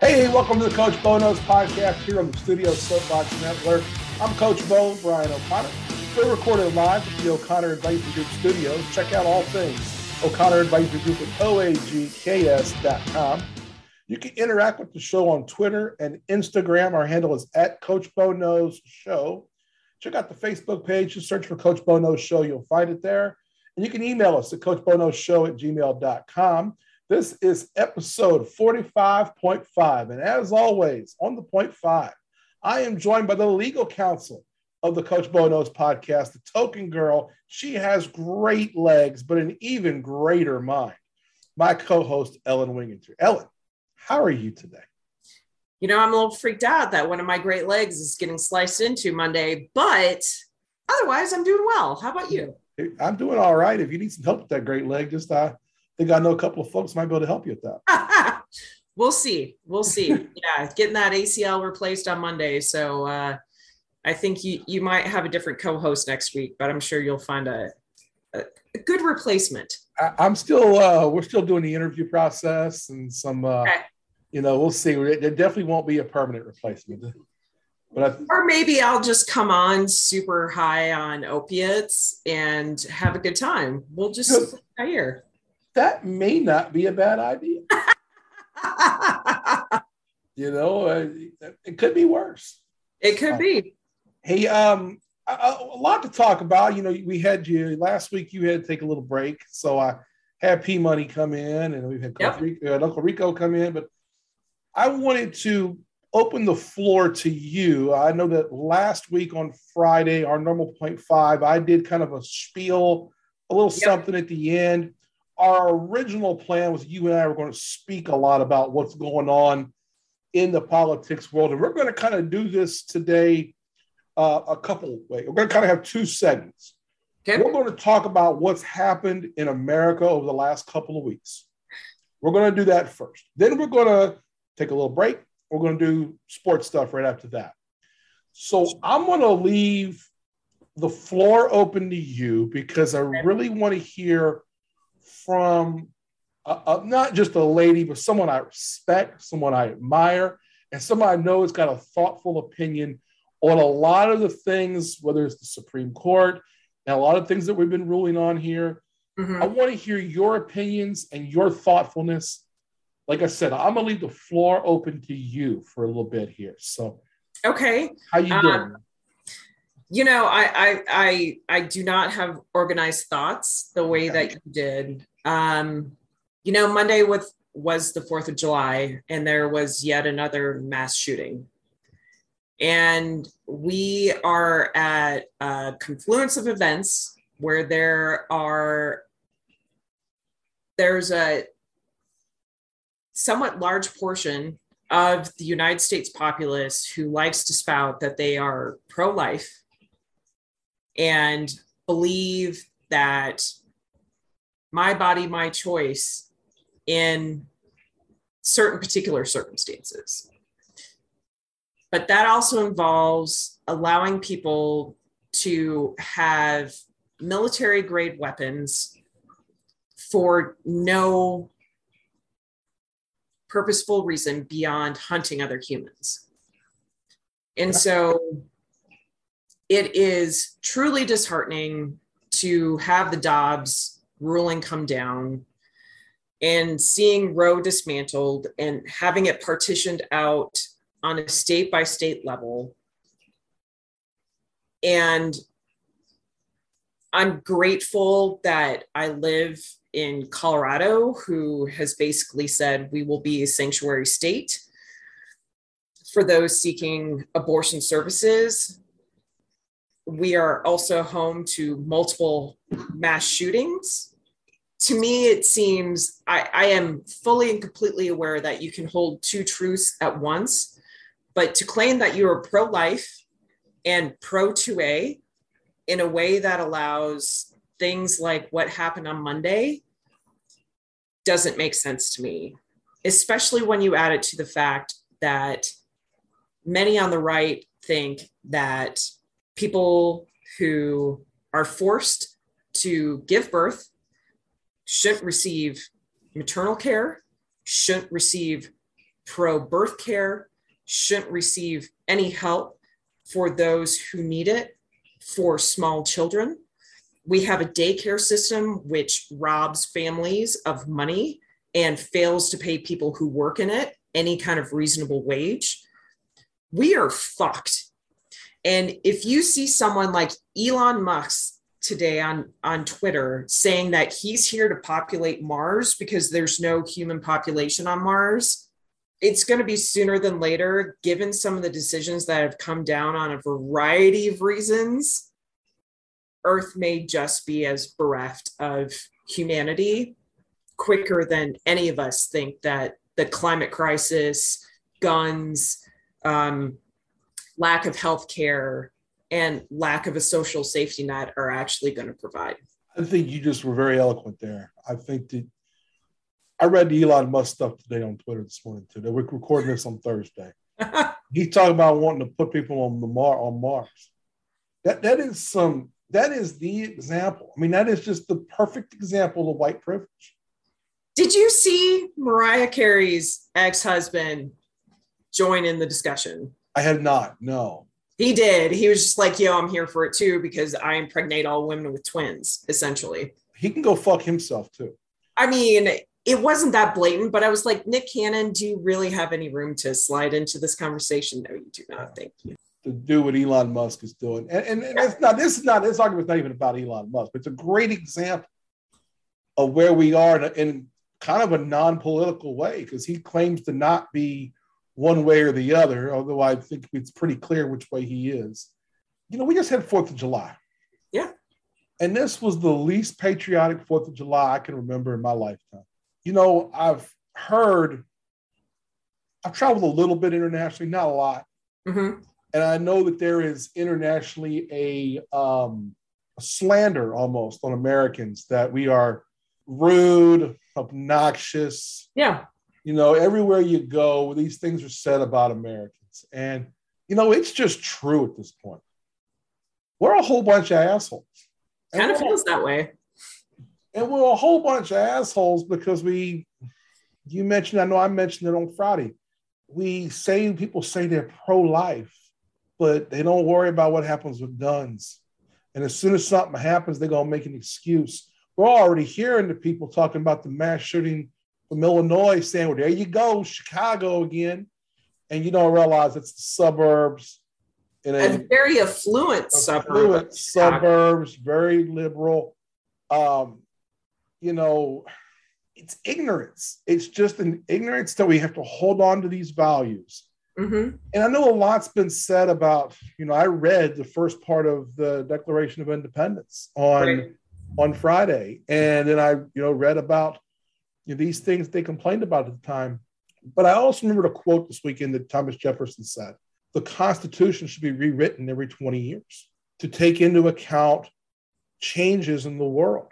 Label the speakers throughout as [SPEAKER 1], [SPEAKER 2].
[SPEAKER 1] Hey, welcome to the Coach Bo Knows podcast here on the Studio Soapbox Network. I'm Coach Bo, Brian O'Connor. We're recorded live at the O'Connor Advisory Group studios. Check out all things O'Connor Advisory Group at oagks.com. You can interact with the show on Twitter and Instagram. Our handle is at Coach Bo Knows Show. Check out the Facebook page. Just search for Coach Bo Knows Show. You'll find it there. And you can email us at coachbonowshow at gmail.com. This is episode 45.5. And as always, on the point five, I am joined by the legal counsel of the Coach Bo Knows podcast, the token girl. She has great legs, but an even greater mind. My co host, Ellen Winginter. Ellen, how are you today?
[SPEAKER 2] You know, I'm a little freaked out that one of my great legs is getting sliced into Monday, but otherwise, I'm doing well. How about you?
[SPEAKER 1] I'm doing all right. If you need some help with that great leg, just uh, think I know a couple of folks might be able to help you with
[SPEAKER 2] that. we'll see. We'll see. yeah, getting that ACL replaced on Monday. So uh, I think you you might have a different co-host next week, but I'm sure you'll find a a, a good replacement.
[SPEAKER 1] I, am still uh, we're still doing the interview process and some. Uh, okay. You know, we'll see. It definitely won't be a permanent replacement.
[SPEAKER 2] But I, or maybe I'll just come on super high on opiates and have a good time. We'll just here
[SPEAKER 1] that may not be a bad idea. you know, uh, it could be worse.
[SPEAKER 2] It could be.
[SPEAKER 1] Hey, um, a, a, lot to talk about. You know, we had you last week. You had to take a little break, so I had P Money come in, and we've had yep. Rico, uh, Uncle Rico come in. But I wanted to open the floor to you. I know that last week on Friday, our normal point five, I did kind of a spiel, a little yep. something at the end our original plan was you and I were going to speak a lot about what's going on in the politics world. And we're going to kind of do this today uh, a couple ways. We're going to kind of have two segments. Okay. We're going to talk about what's happened in America over the last couple of weeks. We're going to do that first. Then we're going to take a little break. We're going to do sports stuff right after that. So I'm going to leave the floor open to you because I really want to hear from a, a, not just a lady, but someone I respect, someone I admire, and someone I know has got a thoughtful opinion on a lot of the things, whether it's the Supreme Court and a lot of things that we've been ruling on here. Mm-hmm. I want to hear your opinions and your thoughtfulness. Like I said, I'm gonna leave the floor open to you for a little bit here. So,
[SPEAKER 2] okay,
[SPEAKER 1] how you doing? Um,
[SPEAKER 2] you know, I, I I I do not have organized thoughts the way okay. that you did. Um, you know, Monday with was the 4th of July, and there was yet another mass shooting. And we are at a confluence of events where there are there's a somewhat large portion of the United States populace who likes to spout that they are pro-life and believe that my body, my choice in certain particular circumstances. But that also involves allowing people to have military grade weapons for no purposeful reason beyond hunting other humans. And so it is truly disheartening to have the Dobbs ruling come down and seeing Roe dismantled and having it partitioned out on a state by state level. And I'm grateful that I live in Colorado, who has basically said we will be a sanctuary state for those seeking abortion services we are also home to multiple mass shootings. To me, it seems I, I, am fully and completely aware that you can hold two truths at once, but to claim that you are pro life and pro 2A in a way that allows things like what happened on Monday doesn't make sense to me, especially when you add it to the fact that many on the right think that people who are forced to give birth shouldn't receive maternal care, shouldn't receive pro birth care, shouldn't receive any help for those who need it for small children. We have a daycare system which robs families of money and fails to pay people who work in it any kind of reasonable wage. We are fucked. And if you see someone like Elon Musk today on on Twitter saying that he's here to populate Mars because there's no human population on Mars. It's going to be sooner than later, given some of the decisions that have come down on a variety of reasons. Earth may just be as bereft of humanity quicker than any of us think that the climate crisis, guns, um, lack of health care, and lack of a social safety net are actually going to provide.
[SPEAKER 1] I think you just were very eloquent there. I think that I read the Elon Musk stuff today on Twitter this morning too. We're recording this on Thursday. He's talking about wanting to put people on the Mar on Mars. That that is some that is the example. I mean, that is just the perfect example of white privilege.
[SPEAKER 2] Did you see Mariah Carey's ex-husband join in the discussion?
[SPEAKER 1] I had not. No.
[SPEAKER 2] He did. He was just like, yo, I'm here for it too because I impregnate all women with twins, essentially.
[SPEAKER 1] He can go fuck himself too.
[SPEAKER 2] I mean, it wasn't that blatant, but I was like, Nick Cannon, do you really have any room to slide into this conversation? No, you do not. Thank you.
[SPEAKER 1] To do what Elon Musk is doing. And, and, and it's not, this is not, this argument's not even about Elon Musk, but it's a great example of where we are in, in kind of a non political way because he claims to not be one way or the other, although I think it's pretty clear which way he is. You know, we just had Fourth of July.
[SPEAKER 2] Yeah.
[SPEAKER 1] And this was the least patriotic Fourth of July I can remember in my lifetime. You know, I've heard, I've traveled a little bit internationally, not a lot. Mm-hmm. And I know that there is internationally a, um, a slander almost on Americans that we are rude, obnoxious.
[SPEAKER 2] Yeah
[SPEAKER 1] you know, everywhere you go, these things are said about Americans. And, you know, it's just true at this point. We're a whole bunch of assholes.
[SPEAKER 2] Kind of feels that way.
[SPEAKER 1] And we're a whole bunch of assholes because we, you mentioned, I know I mentioned it on Friday. We say, people say they're pro life, but they don't worry about what happens with guns. And as soon as something happens, they're going to make an excuse. We're already hearing the people talking about the mass shooting from Illinois saying, well, there you go, Chicago again. And you don't realize it's the suburbs.
[SPEAKER 2] In a, a very affluent, affluent
[SPEAKER 1] suburbs, very liberal. Um, you know, it's ignorance. It's just an ignorance that we have to hold on to these values. Mm-hmm. And I know a lot's been said about, you know, I read the first part of the Declaration of Independence on right. on Friday, and then I, you know, read about you know, these things they complained about at the time. But I also remember a quote this weekend that Thomas Jefferson said the Constitution should be rewritten every 20 years to take into account changes in the world.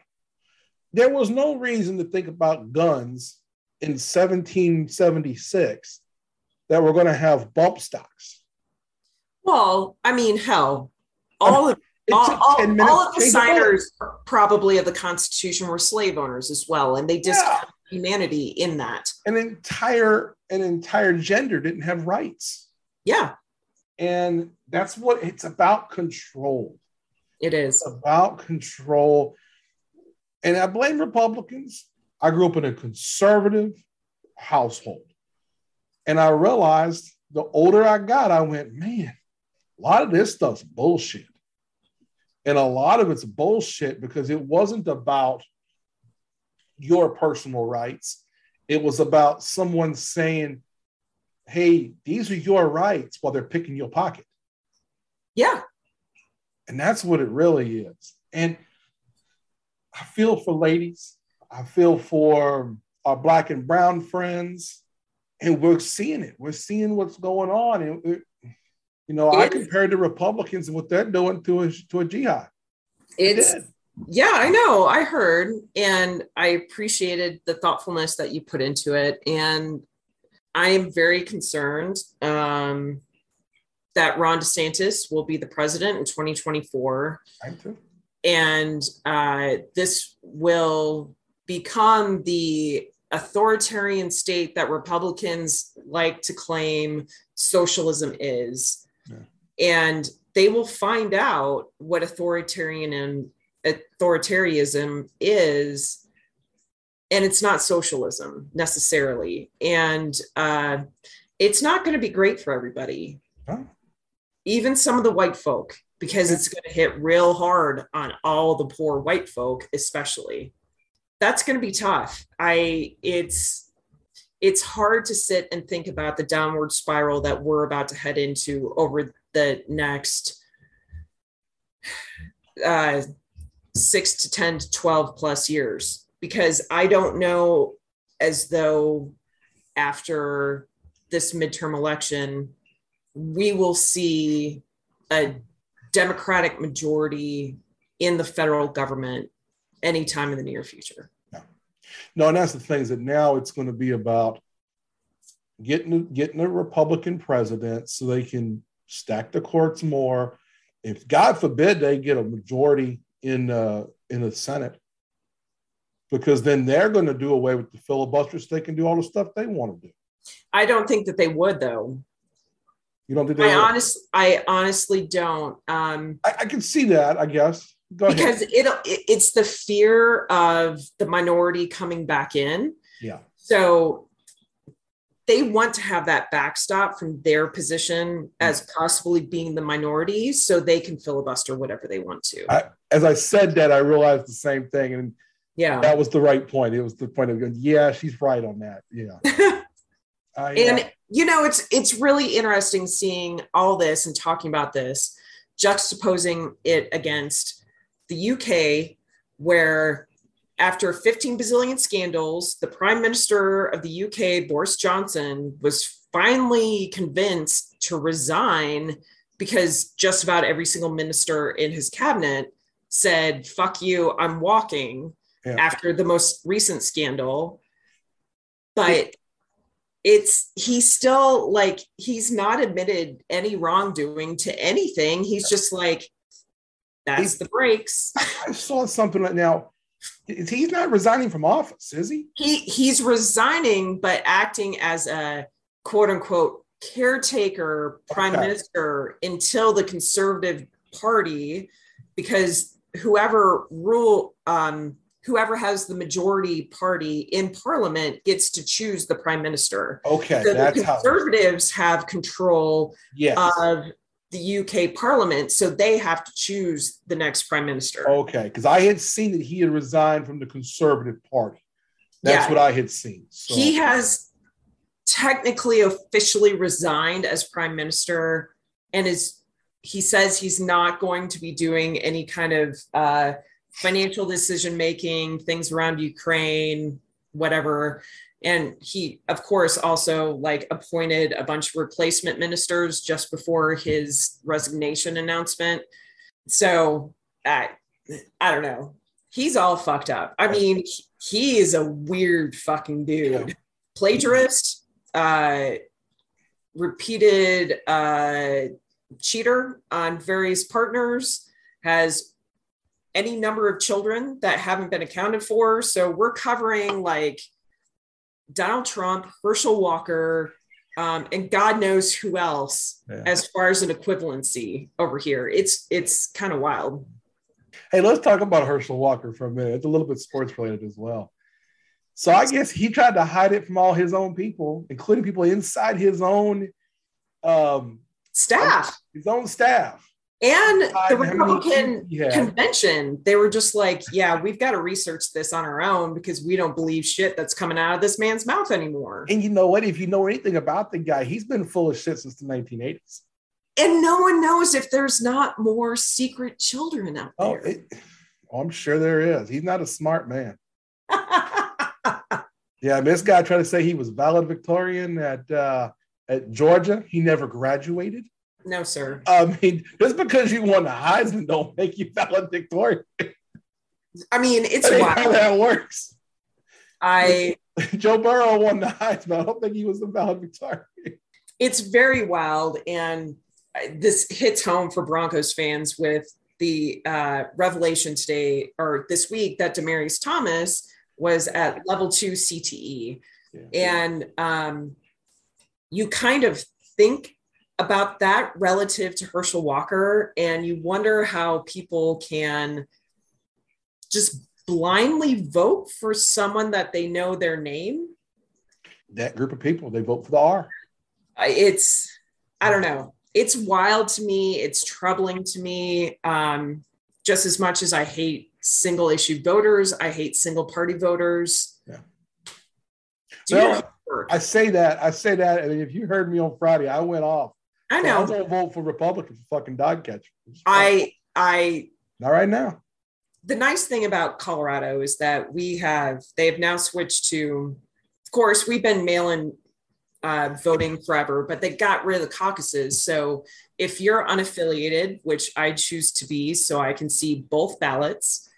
[SPEAKER 1] There was no reason to think about guns in 1776 that we're going to have bump stocks.
[SPEAKER 2] Well, I mean, hell, all of all, all, all, of the signers probably of the Constitution were slave owners as well, and they just humanity in that.
[SPEAKER 1] An entire an entire gender didn't have rights.
[SPEAKER 2] Yeah.
[SPEAKER 1] And that's what it's about control.
[SPEAKER 2] It is
[SPEAKER 1] it's about control. And I blame Republicans. I grew up in a conservative household. And I realized the older I got, I went, man, a lot of this stuff's bullshit. And a lot of it's bullshit because it wasn't about your personal rights. It was about someone saying, hey, these are your rights while they're picking your pocket.
[SPEAKER 2] Yeah.
[SPEAKER 1] And that's what it really is. And I feel for ladies, I feel for our black and brown friends, and we're seeing it. We're seeing what's going on. And, it, you know, I compared the Republicans and what they're doing to a, to a jihad.
[SPEAKER 2] It's yeah, I know. I heard and I appreciated the thoughtfulness that you put into it. And I am very concerned um, that Ron DeSantis will be the president in 2024. And uh, this will become the authoritarian state that Republicans like to claim socialism is. Yeah. And they will find out what authoritarian and authoritarianism is and it's not socialism necessarily. And uh, it's not going to be great for everybody. Huh? even some of the white folk because it's going to hit real hard on all the poor white folk especially. That's going to be tough. I it's it's hard to sit and think about the downward spiral that we're about to head into over the next uh, six to 10 to 12 plus years because I don't know as though after this midterm election, we will see a Democratic majority in the federal government anytime in the near future.
[SPEAKER 1] No, no and that's the thing is that now it's going to be about getting getting a Republican president so they can stack the courts more. If God forbid they get a majority in uh, in the Senate, because then they're going to do away with the filibuster so they can do all the stuff they want to do.
[SPEAKER 2] I don't think that they would, though.
[SPEAKER 1] You don't think
[SPEAKER 2] they? I honest, I honestly don't. Um,
[SPEAKER 1] I, I can see that. I guess
[SPEAKER 2] because it it's the fear of the minority coming back in.
[SPEAKER 1] Yeah.
[SPEAKER 2] So they want to have that backstop from their position as possibly being the minority so they can filibuster whatever they want to.
[SPEAKER 1] I, as I said that, I realized the same thing. And
[SPEAKER 2] yeah,
[SPEAKER 1] that was the right point. It was the point of going, yeah, she's right on that. Yeah.
[SPEAKER 2] uh, and you know, it's it's really interesting seeing all this and talking about this, juxtaposing it against the UK, where after 15 bazillion scandals, the Prime Minister of the UK, Boris Johnson, was finally convinced to resign because just about every single minister in his cabinet said, fuck you, I'm walking yeah. after the most recent scandal. But it's he's still like he's not admitted any wrongdoing to anything. He's just like, that's the breaks.
[SPEAKER 1] I saw something right now he's not resigning from office, is he?
[SPEAKER 2] He he's resigning, but acting as a quote unquote caretaker prime okay. minister until the conservative party, because whoever rule um, whoever has the majority party in parliament gets to choose the prime minister.
[SPEAKER 1] Okay,
[SPEAKER 2] so the conservatives have control
[SPEAKER 1] yes.
[SPEAKER 2] of the UK Parliament, so they have to choose the next prime minister.
[SPEAKER 1] Okay, because I had seen that he had resigned from the Conservative Party. That's yeah. what I had seen.
[SPEAKER 2] So. He has technically officially resigned as prime minister, and is he says he's not going to be doing any kind of uh, financial decision making, things around Ukraine, whatever and he of course also like appointed a bunch of replacement ministers just before his resignation announcement. So i i don't know. He's all fucked up. I mean he is a weird fucking dude. Plagiarist uh repeated uh cheater on various partners has any number of children that haven't been accounted for. So we're covering like Donald Trump, Herschel Walker, um, and God knows who else yeah. as far as an equivalency over here. It's it's kind of wild.
[SPEAKER 1] Hey, let's talk about Herschel Walker for a minute. It's a little bit sports related as well. So I guess he tried to hide it from all his own people, including people inside his own um,
[SPEAKER 2] staff.
[SPEAKER 1] His own staff
[SPEAKER 2] and the Republican convention, they were just like, yeah, we've got to research this on our own because we don't believe shit that's coming out of this man's mouth anymore.
[SPEAKER 1] And you know what? If you know anything about the guy, he's been full of shit since the 1980s.
[SPEAKER 2] And no one knows if there's not more secret children out oh, there. Oh, it,
[SPEAKER 1] oh I'm sure there is. He's not a smart man. yeah, this guy tried to say he was valedictorian at uh, at Georgia. He never graduated.
[SPEAKER 2] No, sir.
[SPEAKER 1] I mean, just because you won the Heisman don't make you valedictorian.
[SPEAKER 2] I mean, it's that
[SPEAKER 1] wild. how that works.
[SPEAKER 2] I
[SPEAKER 1] Joe Burrow won the Heisman. I don't think he was the valedictorian.
[SPEAKER 2] It's very wild, and this hits home for Broncos fans with the uh, revelation today or this week that Demaryius Thomas was at level two CTE, yeah. and um, you kind of think about that relative to Herschel Walker, and you wonder how people can just blindly vote for someone that they know their name.
[SPEAKER 1] That group of people, they vote for the R.
[SPEAKER 2] It's, I don't know. It's wild to me. It's troubling to me. Um, just as much as I hate single issue voters, I hate single party voters.
[SPEAKER 1] Yeah. well, I say that. I say that. And if you heard me on Friday, I went off
[SPEAKER 2] I know.
[SPEAKER 1] I'm gonna vote for Republicans. For fucking dog catcher.
[SPEAKER 2] I I
[SPEAKER 1] not right now.
[SPEAKER 2] The nice thing about Colorado is that we have they have now switched to. Of course, we've been mail-in uh, voting forever, but they got rid of the caucuses. So if you're unaffiliated, which I choose to be, so I can see both ballots,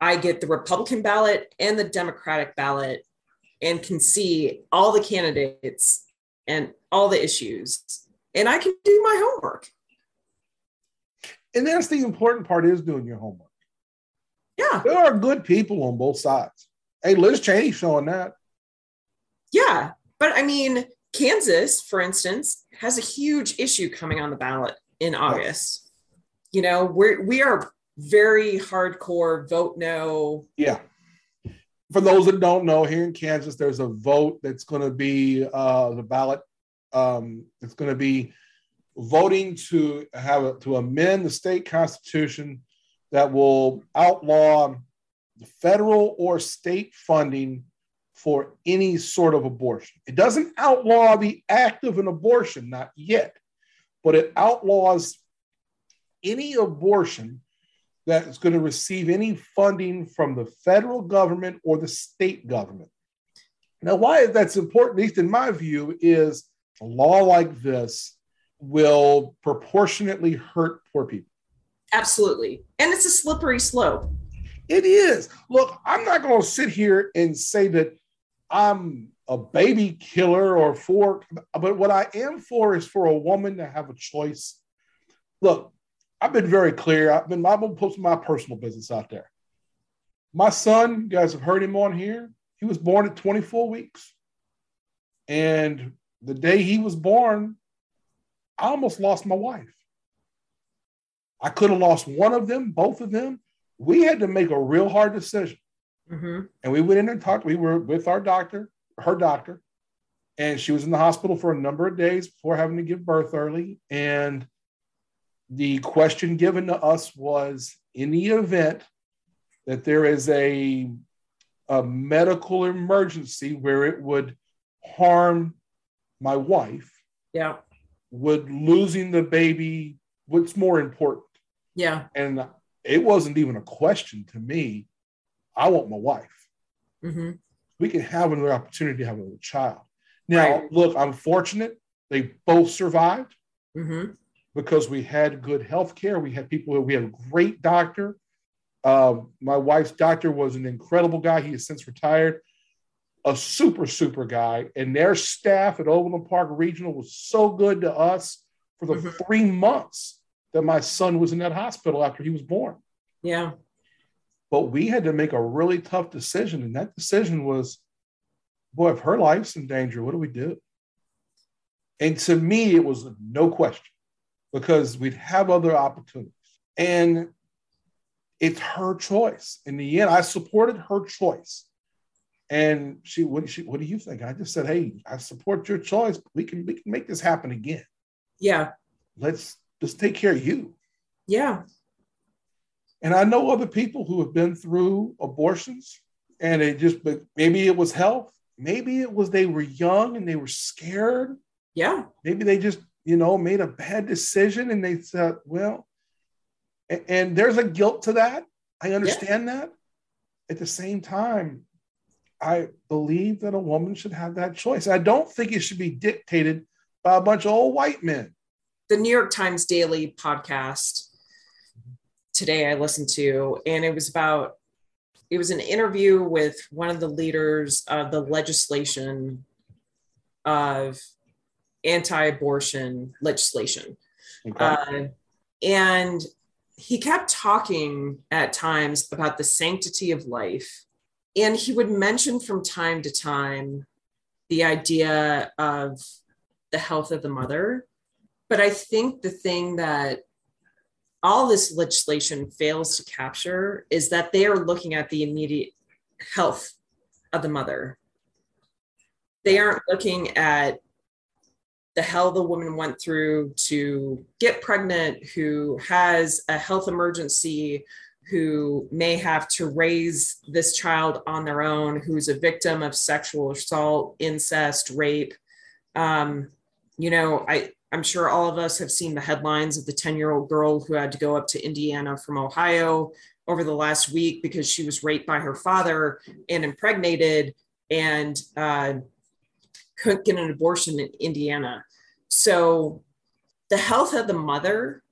[SPEAKER 2] I get the Republican ballot and the Democratic ballot and can see all the candidates and all the issues and I can do my homework.
[SPEAKER 1] And that's the important part is doing your homework.
[SPEAKER 2] Yeah.
[SPEAKER 1] There are good people on both sides. Hey, Liz Cheney showing that.
[SPEAKER 2] Yeah. But I mean, Kansas, for instance, has a huge issue coming on the ballot in August. You know, we're we are very hardcore vote no.
[SPEAKER 1] Yeah. For those that don't know, here in Kansas, there's a vote that's going to be uh, the ballot um, it's going to be voting to have a, to amend the state constitution that will outlaw the federal or state funding for any sort of abortion. It doesn't outlaw the act of an abortion, not yet, but it outlaws any abortion that is going to receive any funding from the federal government or the state government. Now, why that's important, at least in my view, is a law like this will proportionately hurt poor people.
[SPEAKER 2] Absolutely. And it's a slippery slope.
[SPEAKER 1] It is. Look, I'm not going to sit here and say that I'm a baby killer or for, but what I am for is for a woman to have a choice. Look, I've been very clear. I've been, I'm going to post my personal business out there. My son, you guys have heard him on here. He was born at 24 weeks. And the day he was born, I almost lost my wife. I could have lost one of them, both of them. We had to make a real hard decision. Mm-hmm. And we went in and talked. We were with our doctor, her doctor, and she was in the hospital for a number of days before having to give birth early. And the question given to us was in the event that there is a, a medical emergency where it would harm my wife,
[SPEAKER 2] yeah,
[SPEAKER 1] would losing the baby what's more important?
[SPEAKER 2] Yeah.
[SPEAKER 1] And it wasn't even a question to me. I want my wife. Mm-hmm. We can have another opportunity to have another child. Now, right. look, I'm fortunate. They both survived mm-hmm. because we had good health care. We had people, we had a great doctor. Um, my wife's doctor was an incredible guy. He has since retired a super, super guy. And their staff at Overland Park Regional was so good to us for the mm-hmm. three months that my son was in that hospital after he was born.
[SPEAKER 2] Yeah.
[SPEAKER 1] But we had to make a really tough decision. And that decision was boy, if her life's in danger, what do we do? And to me, it was no question because we'd have other opportunities. And it's her choice. In the end, I supported her choice. And she, what, she, what do you think? I just said, hey, I support your choice. We can, we can make this happen again.
[SPEAKER 2] Yeah.
[SPEAKER 1] Let's just take care of you.
[SPEAKER 2] Yeah.
[SPEAKER 1] And I know other people who have been through abortions, and it just, but maybe it was health, maybe it was they were young and they were scared.
[SPEAKER 2] Yeah.
[SPEAKER 1] Maybe they just, you know, made a bad decision and they said, well, and, and there's a guilt to that. I understand yeah. that. At the same time, I believe that a woman should have that choice. I don't think it should be dictated by a bunch of old white men.
[SPEAKER 2] The New York Times Daily podcast today I listened to, and it was about it was an interview with one of the leaders of the legislation of anti-abortion legislation. Okay. Uh, and he kept talking at times about the sanctity of life and he would mention from time to time the idea of the health of the mother. But I think the thing that all this legislation fails to capture is that they are looking at the immediate health of the mother. They aren't looking at the hell the woman went through to get pregnant, who has a health emergency, who may have to raise this child on their own, who's a victim of sexual assault, incest, rape. Um, you know, I, I'm sure all of us have seen the headlines of the 10 year old girl who had to go up to Indiana from Ohio over the last week because she was raped by her father and impregnated and uh, couldn't get an abortion in Indiana. So, the health of the mother,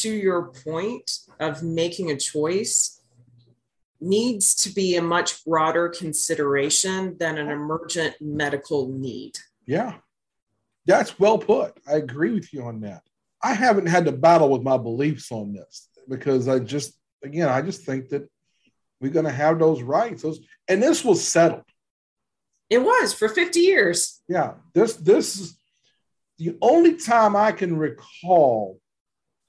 [SPEAKER 2] to your point of making a choice, needs to be a much broader consideration than an emergent medical need.
[SPEAKER 1] Yeah. That's well put. I agree with you on that. I haven't had to battle with my beliefs on this because I just, again, I just think that we're going to have those rights. Those, and this was settled.
[SPEAKER 2] It was for 50 years.
[SPEAKER 1] Yeah. This, this is the only time I can recall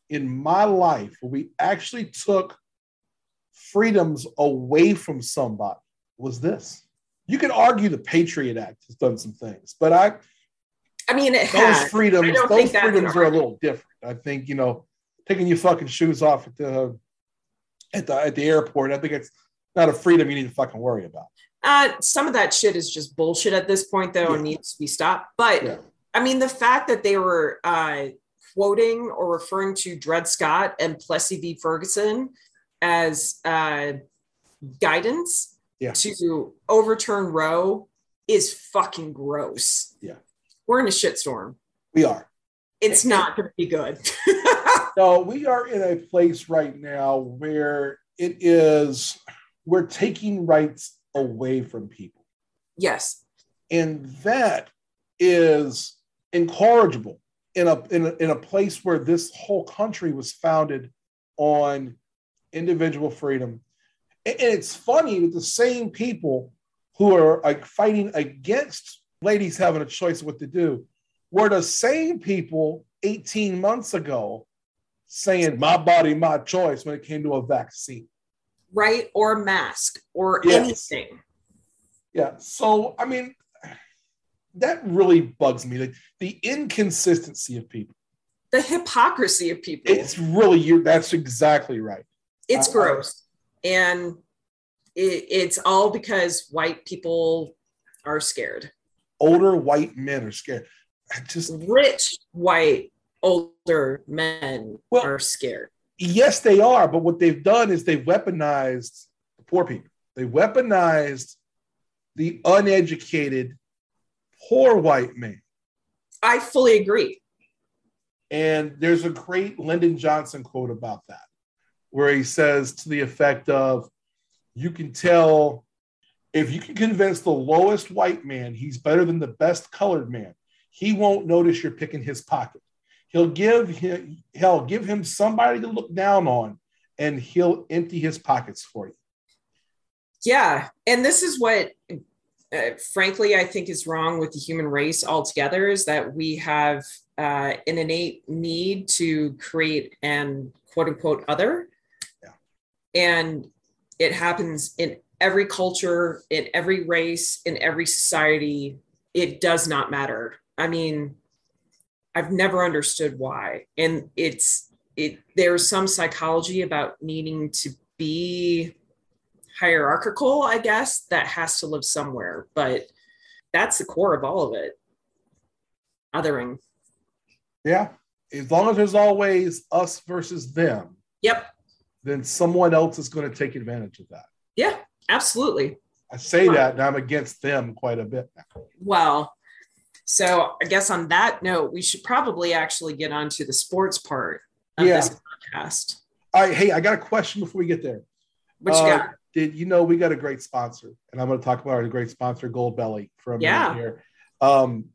[SPEAKER 1] in my life where we actually took freedoms away from somebody was this. You could argue the Patriot Act has done some things, but I,
[SPEAKER 2] I mean, it
[SPEAKER 1] those
[SPEAKER 2] has.
[SPEAKER 1] freedoms, those freedoms are a little different. I think you know, taking your fucking shoes off at the at the at the airport. I think it's not a freedom you need to fucking worry about.
[SPEAKER 2] Uh, some of that shit is just bullshit at this point, though, yeah. and needs to be stopped. But yeah. I mean, the fact that they were uh, quoting or referring to Dred Scott and Plessy v. Ferguson as uh, guidance
[SPEAKER 1] yeah.
[SPEAKER 2] to overturn Roe is fucking gross.
[SPEAKER 1] Yeah
[SPEAKER 2] we're in a shitstorm.
[SPEAKER 1] We are.
[SPEAKER 2] It's not going to be good.
[SPEAKER 1] no, we are in a place right now where it is, we're taking rights away from people.
[SPEAKER 2] Yes.
[SPEAKER 1] And that is incorrigible in a, in a, in a place where this whole country was founded on individual freedom. And it's funny that the same people who are like fighting against ladies having a choice of what to do were the same people 18 months ago saying my body, my choice when it came to a vaccine.
[SPEAKER 2] Right. Or mask or yes. anything.
[SPEAKER 1] Yeah. So, I mean, that really bugs me. Like the inconsistency of people,
[SPEAKER 2] the hypocrisy of people.
[SPEAKER 1] It's really you. That's exactly right.
[SPEAKER 2] It's uh, gross. and it, it's all because white people are scared
[SPEAKER 1] older white men are scared. I just
[SPEAKER 2] rich white older men well, are scared.
[SPEAKER 1] Yes, they are. But what they've done is they've weaponized the poor people. They weaponized the uneducated poor white man.
[SPEAKER 2] I fully agree.
[SPEAKER 1] And there's a great Lyndon Johnson quote about that, where he says to the effect of, you can tell if you can convince the lowest white man he's better than the best colored man, he won't notice you're picking his pocket. He'll give him hell, give him somebody to look down on, and he'll empty his pockets for you.
[SPEAKER 2] Yeah, and this is what, uh, frankly, I think is wrong with the human race altogether is that we have uh, an innate need to create an quote unquote other,
[SPEAKER 1] yeah.
[SPEAKER 2] and it happens in every culture, in every race, in every society, it does not matter. I mean, I've never understood why. And it's it there's some psychology about needing to be hierarchical, I guess, that has to live somewhere. But that's the core of all of it. Othering.
[SPEAKER 1] Yeah. As long as there's always us versus them.
[SPEAKER 2] Yep.
[SPEAKER 1] Then someone else is going to take advantage of that.
[SPEAKER 2] Yeah. Absolutely.
[SPEAKER 1] I say that and I'm against them quite a bit now.
[SPEAKER 2] Well, so I guess on that note, we should probably actually get on to the sports part of yeah. this podcast.
[SPEAKER 1] All right. Hey, I got a question before we get there.
[SPEAKER 2] What you uh, got?
[SPEAKER 1] Did you know we got a great sponsor? And I'm going to talk about our great sponsor, Goldbelly, for a
[SPEAKER 2] yeah.
[SPEAKER 1] minute here. Um,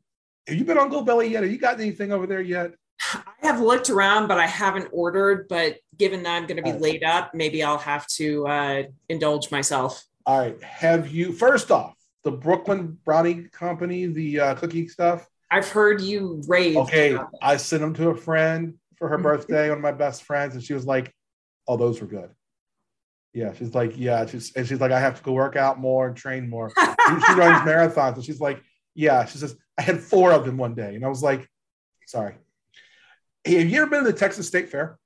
[SPEAKER 1] have you been on Goldbelly yet? Have you got anything over there yet?
[SPEAKER 2] I have looked around, but I haven't ordered. But given that I'm going to be right. laid up, maybe I'll have to uh, indulge myself.
[SPEAKER 1] All right. Have you, first off, the Brooklyn Brownie Company, the uh, cookie stuff?
[SPEAKER 2] I've heard you rave.
[SPEAKER 1] Okay, I sent them to a friend for her birthday, one of my best friends, and she was like, "Oh, those were good." Yeah, she's like, "Yeah," she's and she's like, "I have to go work out more and train more." she, she runs marathons, and she's like, "Yeah," she says, "I had four of them one day," and I was like, "Sorry." Hey, have you ever been to the Texas State Fair?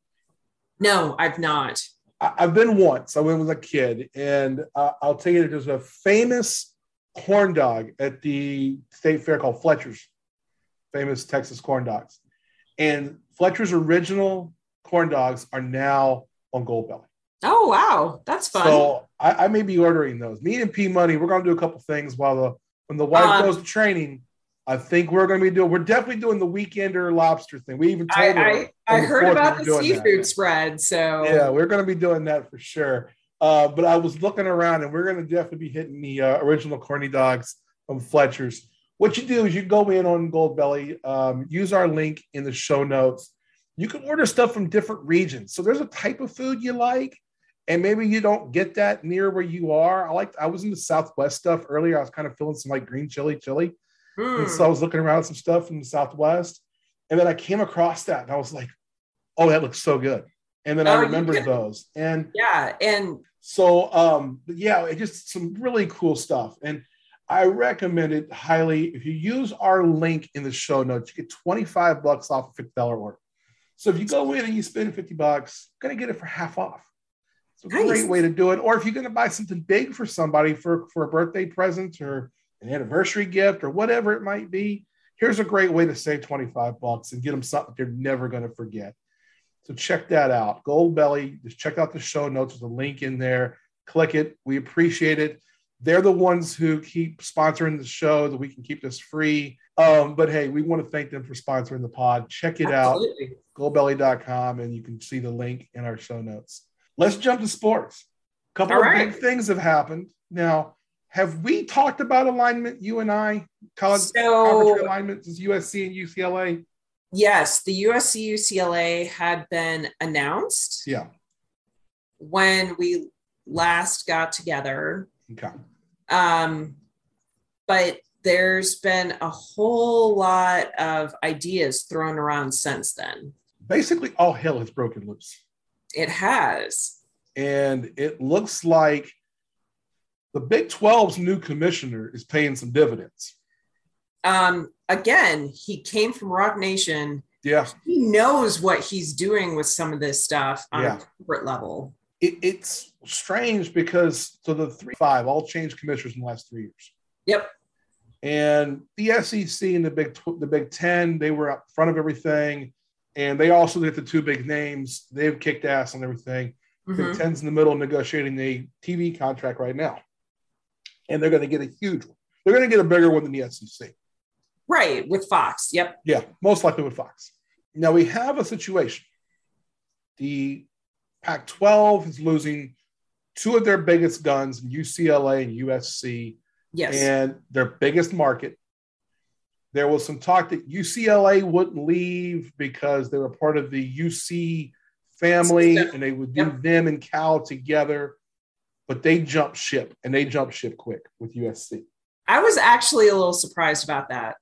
[SPEAKER 2] No, I've not.
[SPEAKER 1] I, have been once. I went with a kid, and uh, I'll tell you, that there's a famous corn dog at the state fair called Fletcher's, famous Texas corn dogs. And Fletcher's original corn dogs are now on Goldbelly.
[SPEAKER 2] Oh wow, that's fun.
[SPEAKER 1] So I, I, may be ordering those. Me and P Money, we're gonna do a couple things while the when the wife um, goes to training. I think we're going to be doing. We're definitely doing the weekender lobster thing. We even told
[SPEAKER 2] I, her. I, I heard about the seafood that. spread. So
[SPEAKER 1] yeah, we're going to be doing that for sure. Uh, but I was looking around, and we're going to definitely be hitting the uh, original corny dogs from Fletcher's. What you do is you go in on Goldbelly, um, use our link in the show notes. You can order stuff from different regions. So there's a type of food you like, and maybe you don't get that near where you are. I like. I was in the Southwest stuff earlier. I was kind of feeling some like green chili chili Mm. And so I was looking around some stuff from the Southwest. And then I came across that and I was like, oh, that looks so good. And then oh, I remembered those. And
[SPEAKER 2] yeah. And
[SPEAKER 1] so, um, yeah, it just some really cool stuff. And I recommend it highly. If you use our link in the show notes, you get 25 bucks off a $50 order. So if you go in and you spend 50 bucks, you're going to get it for half off. It's a nice. great way to do it. Or if you're going to buy something big for somebody for, for a birthday present or an anniversary gift or whatever it might be, here's a great way to save 25 bucks and get them something they're never going to forget. So check that out. Goldbelly, just check out the show notes. There's a link in there. Click it. We appreciate it. They're the ones who keep sponsoring the show that we can keep this free. Um, but hey, we want to thank them for sponsoring the pod. Check it Absolutely. out, goldbelly.com, and you can see the link in our show notes. Let's jump to sports. A couple All of right. big things have happened. Now, have we talked about alignment, you and I, college so, alignment is USC and UCLA?
[SPEAKER 2] Yes, the USC UCLA had been announced.
[SPEAKER 1] Yeah.
[SPEAKER 2] When we last got together.
[SPEAKER 1] Okay.
[SPEAKER 2] Um, but there's been a whole lot of ideas thrown around since then.
[SPEAKER 1] Basically, all hell has broken loose.
[SPEAKER 2] It has.
[SPEAKER 1] And it looks like the Big 12's new commissioner is paying some dividends.
[SPEAKER 2] Um, again, he came from Roc Nation.
[SPEAKER 1] Yeah.
[SPEAKER 2] He knows what he's doing with some of this stuff on yeah. a corporate level.
[SPEAKER 1] It, it's strange because so the three five all changed commissioners in the last three years.
[SPEAKER 2] Yep.
[SPEAKER 1] And the SEC and the Big the Big Ten, they were up front of everything, and they also get the two big names. They've kicked ass on everything. Mm-hmm. Big Ten's in the middle of negotiating the TV contract right now and they're going to get a huge one. They're going to get a bigger one than the SEC.
[SPEAKER 2] Right, with Fox. Yep.
[SPEAKER 1] Yeah, most likely with Fox. Now we have a situation. The Pac 12 is losing two of their biggest guns, UCLA and USC.
[SPEAKER 2] Yes.
[SPEAKER 1] And their biggest market. There was some talk that UCLA wouldn't leave because they were part of the UC family and they would do yep. them and Cal together but they jumped ship and they jumped ship quick with USC.
[SPEAKER 2] I was actually a little surprised about that.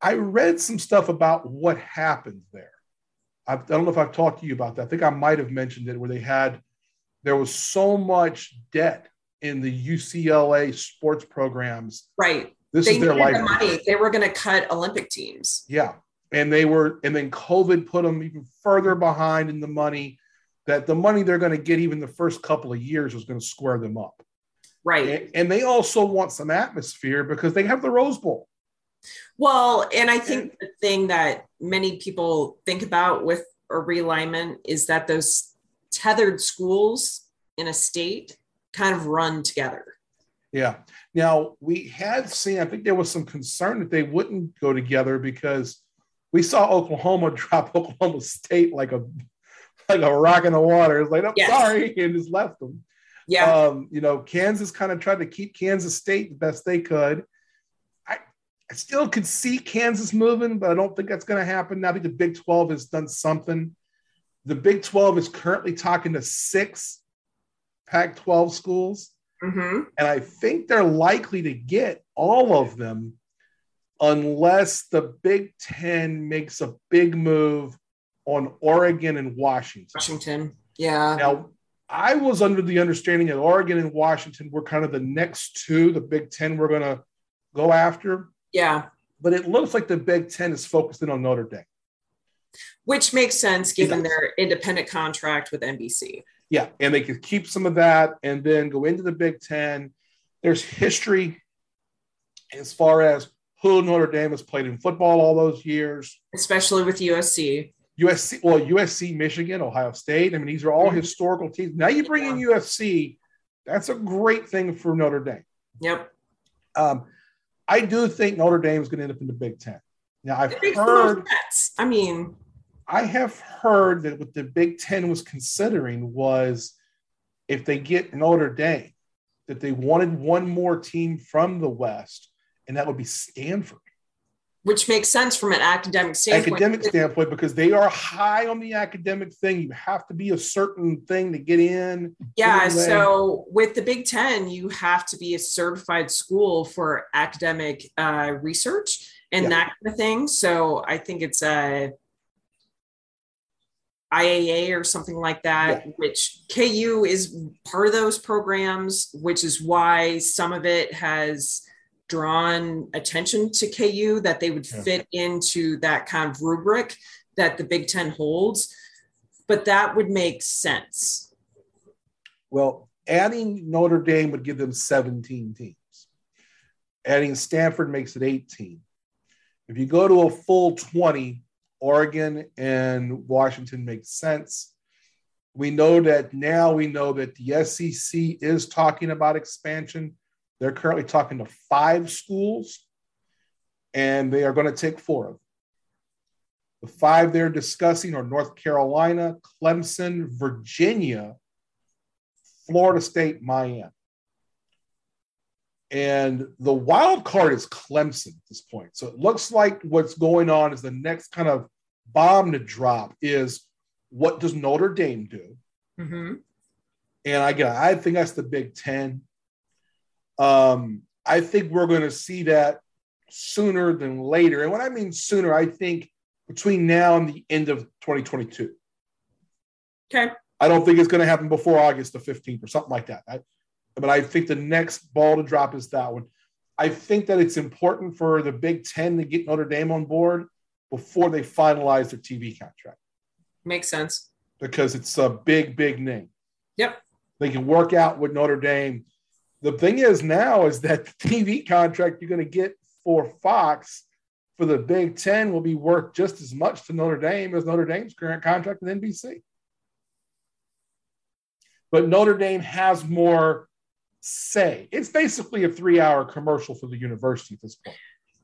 [SPEAKER 1] I read some stuff about what happened there. I, I don't know if I've talked to you about that. I think I might have mentioned it where they had, there was so much debt in the UCLA sports programs.
[SPEAKER 2] Right.
[SPEAKER 1] This they is their life. The
[SPEAKER 2] money. They were going to cut Olympic teams.
[SPEAKER 1] Yeah. And they were, and then COVID put them even further behind in the money that the money they're going to get even the first couple of years is going to square them up.
[SPEAKER 2] Right.
[SPEAKER 1] And, and, they also want some atmosphere because they have the Rose Bowl.
[SPEAKER 2] Well, and I think the thing that many people think about with a realignment is that those tethered schools in a state kind of run together.
[SPEAKER 1] Yeah. Now, we had seen, I think there was some concern that they wouldn't go together because we saw Oklahoma drop Oklahoma State like a like a rock in the water. It's like, I'm yes. sorry, and just left them.
[SPEAKER 2] Yeah.
[SPEAKER 1] Um, you know, Kansas kind of tried to keep Kansas State the best they could. I, I still could see Kansas moving, but I don't think that's going to happen. Now I think the Big 12 has done something. The Big 12 is currently talking to six Pac 12 schools.
[SPEAKER 2] Mm-hmm.
[SPEAKER 1] And I think they're likely to get all of them unless the Big Ten makes a big move on Oregon and Washington.
[SPEAKER 2] Washington, yeah.
[SPEAKER 1] Now, I was under the understanding that Oregon and Washington were kind of the next two, the Big Ten we're going to go after.
[SPEAKER 2] Yeah.
[SPEAKER 1] But it looks like the Big Ten is focused in on Notre Dame.
[SPEAKER 2] Which makes sense given their independent contract with NBC.
[SPEAKER 1] Yeah. And they could keep some of that and then go into the Big Ten. There's history as far as who Notre Dame has played in football all those years,
[SPEAKER 2] especially with USC.
[SPEAKER 1] USC, well, USC, Michigan, Ohio State. I mean, these are all mm-hmm. historical teams. Now you bring yeah. in USC, that's a great thing for Notre Dame.
[SPEAKER 2] Yep.
[SPEAKER 1] Um, I do think Notre Dame is going to end up in the Big Ten. Now I've heard.
[SPEAKER 2] I mean,
[SPEAKER 1] I have heard that what the Big Ten was considering was if they get Notre Dame, that they wanted one more team from the West, and that would be Stanford
[SPEAKER 2] which makes sense from an academic standpoint.
[SPEAKER 1] Academic standpoint, because they are high on the academic thing. You have to be a certain thing to get in.
[SPEAKER 2] Yeah. So with the Big Ten, you have to be a certified school for academic uh, research and yeah. that kind of thing. So I think it's a IAA or something like that, yeah. which KU is part of those programs, which is why some of it has drawn attention to KU that they would fit into that kind of rubric that the Big Ten holds. But that would make sense.
[SPEAKER 1] Well, adding Notre Dame would give them 17 teams. Adding Stanford makes it 18. If you go to a full 20, Oregon and Washington makes sense. We know that now we know that the SEC is talking about expansion. They're currently talking to five schools, and they are going to take four of them. The five they're discussing are North Carolina, Clemson, Virginia, Florida State, Miami. And the wild card is Clemson at this point. So it looks like what's going on is the next kind of bomb to drop is what does Notre Dame do?
[SPEAKER 2] Mm-hmm.
[SPEAKER 1] And again, I think that's the Big Ten. Um, I think we're going to see that sooner than later. And when I mean sooner, I think between now and the end of 2022.
[SPEAKER 2] Okay.
[SPEAKER 1] I don't think it's going to happen before August the 15th or something like that. I, but I think the next ball to drop is that one. I think that it's important for the Big Ten to get Notre Dame on board before they finalize their TV contract.
[SPEAKER 2] Makes sense.
[SPEAKER 1] Because it's a big, big name.
[SPEAKER 2] Yep.
[SPEAKER 1] They can work out with Notre Dame the thing is now is that the TV contract you're going to get for Fox for the Big Ten will be worth just as much to Notre Dame as Notre Dame's current contract with NBC. But Notre Dame has more say. It's basically a three hour commercial for the university at this point.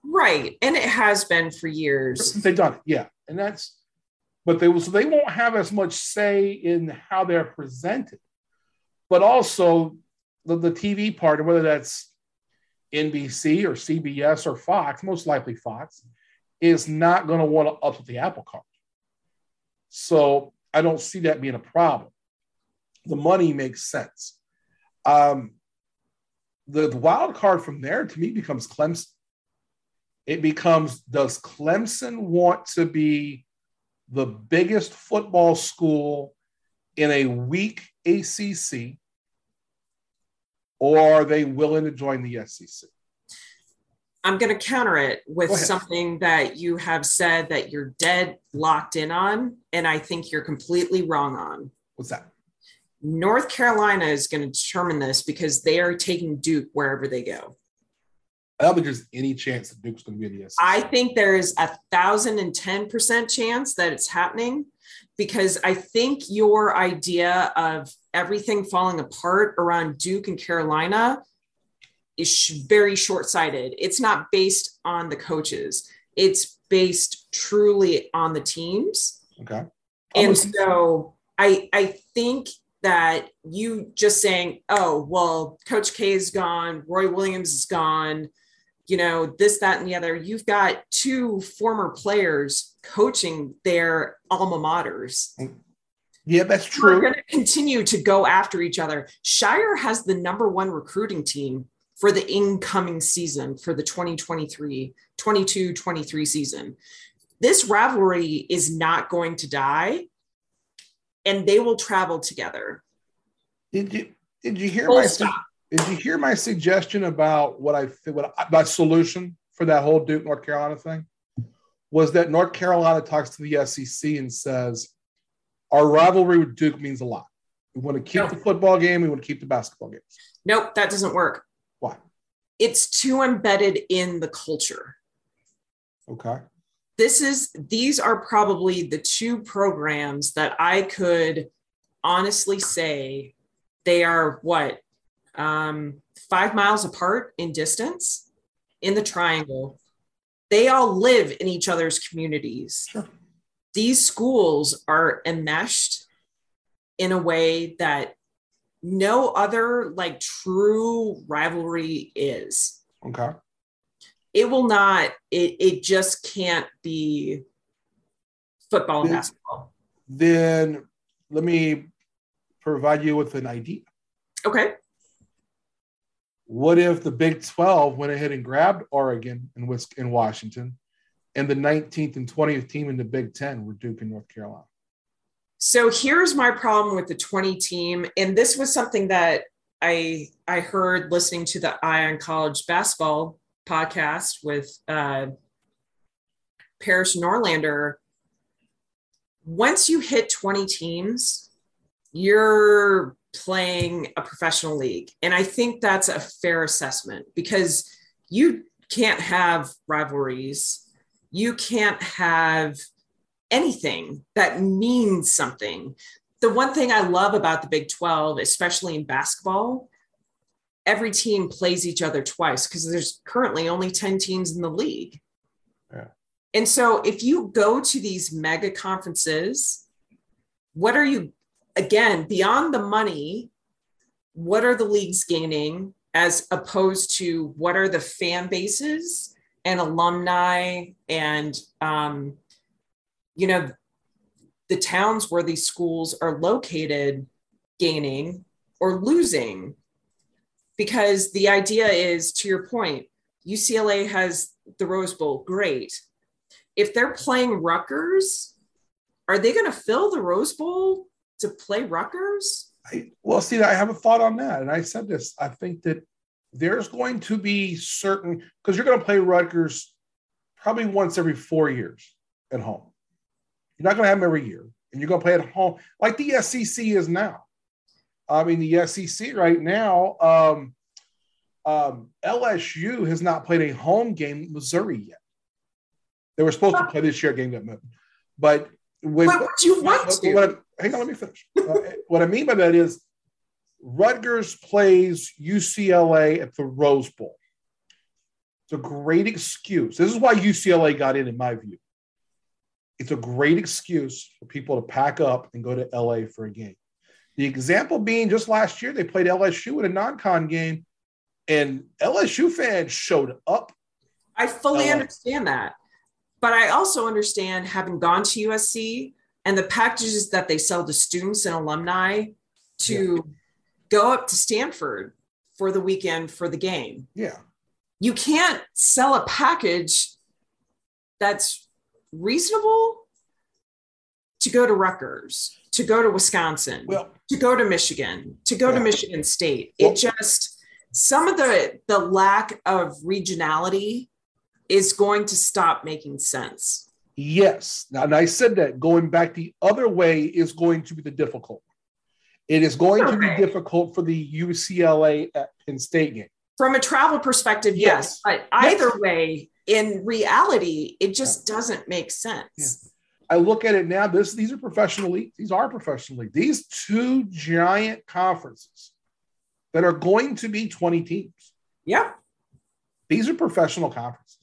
[SPEAKER 2] Right. And it has been for years.
[SPEAKER 1] They've done it. Yeah. And that's, but they will, so they won't have as much say in how they're presented. But also, the, the TV part, whether that's NBC or CBS or Fox, most likely Fox, is not going to want to upset the apple cart. So I don't see that being a problem. The money makes sense. Um, the, the wild card from there to me becomes Clemson. It becomes Does Clemson want to be the biggest football school in a weak ACC? or are they willing to join the SEC?
[SPEAKER 2] I'm going to counter it with something that you have said that you're dead locked in on, and I think you're completely wrong on.
[SPEAKER 1] What's that?
[SPEAKER 2] North Carolina is going to determine this because they are taking Duke wherever they go.
[SPEAKER 1] I don't think there's any chance that Duke's going to be in the SEC.
[SPEAKER 2] I think there is a thousand and ten percent chance that it's happening because I think your idea of everything falling apart around Duke and Carolina is very short sighted. It's not based on the coaches, it's based truly on the teams.
[SPEAKER 1] Okay.
[SPEAKER 2] And so I, I think that you just saying, oh, well, Coach K is gone, Roy Williams is gone, you know, this, that, and the other. You've got two former players coaching their alma maters.
[SPEAKER 1] Yeah, that's true.
[SPEAKER 2] We're going to continue to go after each other. Scheyer has the number one recruiting team for the incoming season for the 2023 22 23 season. This rivalry is not going to die and they will travel together.
[SPEAKER 1] Did you did you hear Full my stop. Did you hear my suggestion about what I what my solution for that whole Duke North Carolina thing? Was that North Carolina talks to the SEC and says our rivalry with Duke means a lot. We want to keep the football game. We want to keep the basketball games.
[SPEAKER 2] Nope, that doesn't work.
[SPEAKER 1] Why?
[SPEAKER 2] It's too embedded in the culture.
[SPEAKER 1] Okay.
[SPEAKER 2] This is these are probably the two programs that I could honestly say they are what um, five miles apart in distance in the triangle. They all live in each other's communities. Sure. These schools are enmeshed in a way that no other like true rivalry is.
[SPEAKER 1] Okay.
[SPEAKER 2] It will not, it, it just can't be football and then, basketball.
[SPEAKER 1] Then let me provide you with an idea.
[SPEAKER 2] Okay.
[SPEAKER 1] What if the Big 12 went ahead and grabbed Oregon and in Washington, and the 19th and 20th team in the Big 10 were Duke and North Carolina?
[SPEAKER 2] So here's my problem with the 20 team, and this was something that I I heard listening to the Eye on College basketball podcast with uh, Parrish Norlander. Once you hit 20 teams, you're playing a professional league. And I think that's a fair assessment because you can't have rivalries. You can't have anything that means something. The one thing I love about the Big 12, especially in basketball, every team plays each other twice because there's currently only 10 teams in the league. Yeah. And so if you go to these mega conferences, what are you again, beyond the money, what are the leagues gaining as opposed to what are the fan bases and alumni and, um, you know, the towns where these schools are located gaining or losing? Because the idea is, to your point, UCLA has the Rose Bowl, great. If they're playing Rutgers, are they going to fill the Rose Bowl to play Rutgers?
[SPEAKER 1] I, well, see, I have a thought on that. And I said this I think that there's going to be certain, because you're going to play Rutgers probably once every four years at home. You're not going to have them every year. And you're going to play at home like the SEC is now. I mean, the SEC right now, um, um, LSU has not played a home game in Missouri yet. They were supposed to play this year, game. But
[SPEAKER 2] with, what would you want to?
[SPEAKER 1] Hang on, let me finish. uh, what I mean by that is Rutgers plays UCLA at the Rose Bowl. It's a great excuse. This is why UCLA got in, in my view. It's a great excuse for people to pack up and go to LA for a game. The example being just last year, they played LSU in a non con game, and LSU fans showed up.
[SPEAKER 2] I fully LA. understand that. But I also understand having gone to USC and the packages that they sell to students and alumni to yeah. go up to Stanford for the weekend for the game.
[SPEAKER 1] Yeah.
[SPEAKER 2] You can't sell a package that's reasonable to go to Rutgers, to go to Wisconsin, well, to go to Michigan, to go yeah. to Michigan State. Well, it just some of the the lack of regionality is going to stop making sense.
[SPEAKER 1] Yes. Now, and I said that going back the other way is going to be the difficult. It is going okay. to be difficult for the UCLA at Penn State game.
[SPEAKER 2] From a travel perspective, yes. yes. But either yes. way, in reality, it just doesn't make sense. Yeah.
[SPEAKER 1] I look at it now. This these are professional leagues. These are professional leagues. These two giant conferences that are going to be 20 teams.
[SPEAKER 2] Yeah.
[SPEAKER 1] These are professional conferences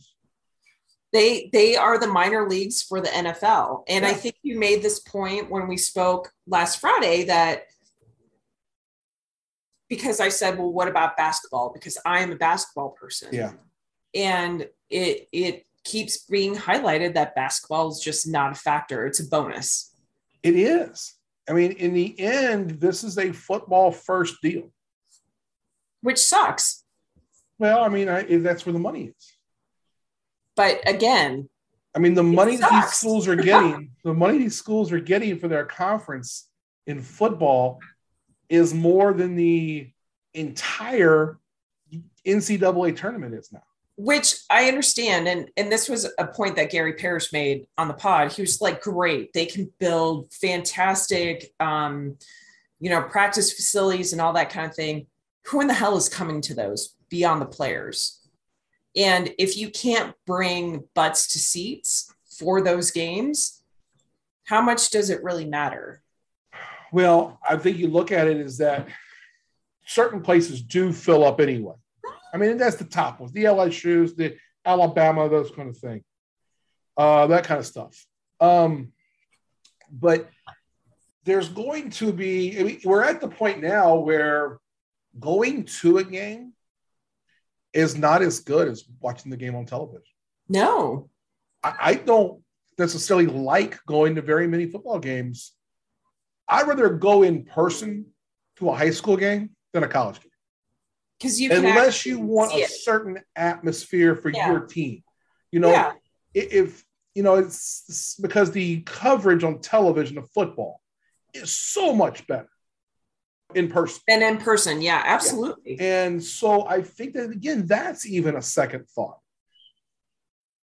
[SPEAKER 2] they they are the minor leagues for the NFL. And yeah. I think you made this point when we spoke last Friday that because I said, well, what about basketball? Because I am a basketball person.
[SPEAKER 1] Yeah.
[SPEAKER 2] And it it keeps being highlighted that basketball is just not a factor. It's a bonus.
[SPEAKER 1] It is. I mean, in the end, this is a football first deal.
[SPEAKER 2] Which sucks.
[SPEAKER 1] Well, I mean, I, that's where the money is.
[SPEAKER 2] But again,
[SPEAKER 1] I mean, the money that these schools are getting, the money these schools are getting for their conference in football is more than the entire NCAA tournament is now.
[SPEAKER 2] Which I understand, and and this was a point that Gary Parrish made on the pod. He was like, "Great, they can build fantastic, um, you know, practice facilities and all that kind of thing. Who in the hell is coming to those beyond the players? And if you can't bring butts to seats for those games, how much does it really matter?
[SPEAKER 1] Well, I think you look at it is that certain places do fill up anyway. I mean, that's the top ones, the LSU's, the Alabama, those kind of thing, uh, that kind of stuff. Um, but there's going to be, I mean, we're at the point now where going to a game is not as good as watching the game on television.
[SPEAKER 2] No.
[SPEAKER 1] I, I don't necessarily like going to very many football games. I'd rather go in person to a high school game than a college game.
[SPEAKER 2] Because you
[SPEAKER 1] unless you want a it. certain atmosphere for yeah. your team, you know, yeah. if you know it's, it's because the coverage on television of football is so much better in person.
[SPEAKER 2] And in person, yeah, absolutely.
[SPEAKER 1] Yeah. And so I think that again, that's even a second thought.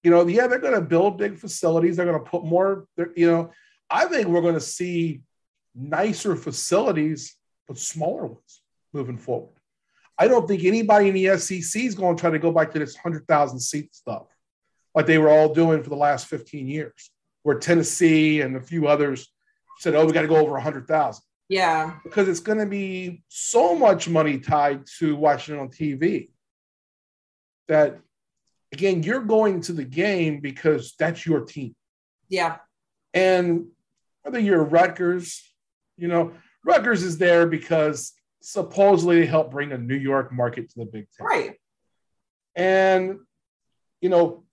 [SPEAKER 1] You know, yeah, they're going to build big facilities. They're going to put more. You know, I think we're going to see nicer facilities, but smaller ones moving forward. I don't think anybody in the SEC is going to try to go back to this 100,000 seat stuff like they were all doing for the last 15 years, where Tennessee and a few others said, oh, we got to go over 100,000.
[SPEAKER 2] Yeah.
[SPEAKER 1] Because it's going to be so much money tied to watching it on TV that, again, you're going to the game because that's your team.
[SPEAKER 2] Yeah.
[SPEAKER 1] And whether you're Rutgers, you know, Rutgers is there because supposedly they help bring a New York market to the Big Ten.
[SPEAKER 2] Right.
[SPEAKER 1] And, you know,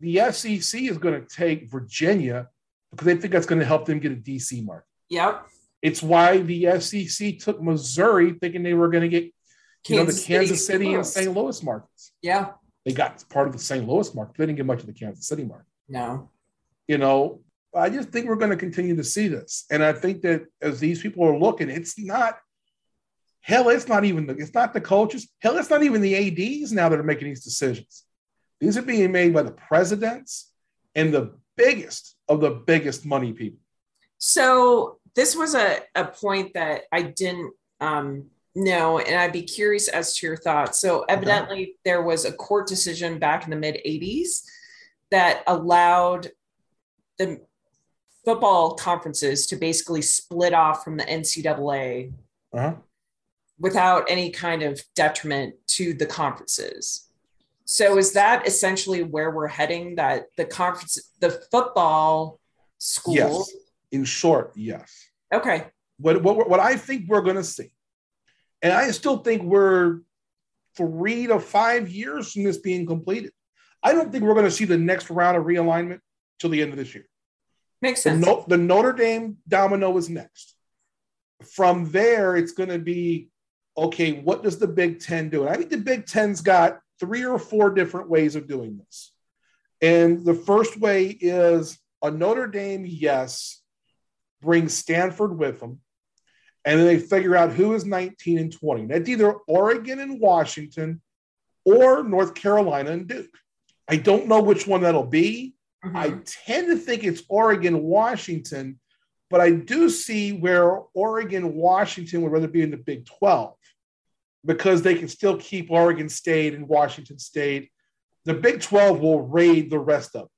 [SPEAKER 1] the SEC is going to take Virginia because they think that's going to help them get a DC market.
[SPEAKER 2] Yep.
[SPEAKER 1] It's why the SEC took Missouri thinking they were going to get, you know, the Kansas City, City and St. Louis markets.
[SPEAKER 2] Yeah.
[SPEAKER 1] They got part of the St. Louis market. They didn't get much of the Kansas City market.
[SPEAKER 2] No.
[SPEAKER 1] You know, I just think we're going to continue to see this. And I think that as these people are looking, it's not Hell, it's not even the it's not the coaches. Hell, it's not even the ads now that are making these decisions. These are being made by the presidents and the biggest of the biggest money people.
[SPEAKER 2] So this was a, a point that I didn't um, know, and I'd be curious as to your thoughts. So evidently, okay. there was a court decision back in the mid '80s that allowed the football conferences to basically split off from the NCAA uh-huh without any kind of detriment to the conferences. So is that essentially where we're heading? That the conference, the football schools?
[SPEAKER 1] Yes. In short, yes.
[SPEAKER 2] Okay.
[SPEAKER 1] What what, what I think we're going to see, and I still think we're three to five years from this being completed. I don't think we're going to see the next round of realignment till the end of this year.
[SPEAKER 2] Makes sense.
[SPEAKER 1] The, no, the Notre Dame domino is next. From there, it's going to be okay, what does the Big Ten do? And I think the Big Ten's got three or four different ways of doing this. And the first way is a Notre Dame, yes, brings Stanford with them. And then they figure out who is 19 and 20. That's either Oregon and Washington or North Carolina and Duke. I don't know which one that'll be. Mm-hmm. I tend to think it's Oregon, Washington, but I do see where Oregon, Washington would rather be in the Big 12 because they can still keep Oregon State and Washington State. The Big 12 will raid the rest of them.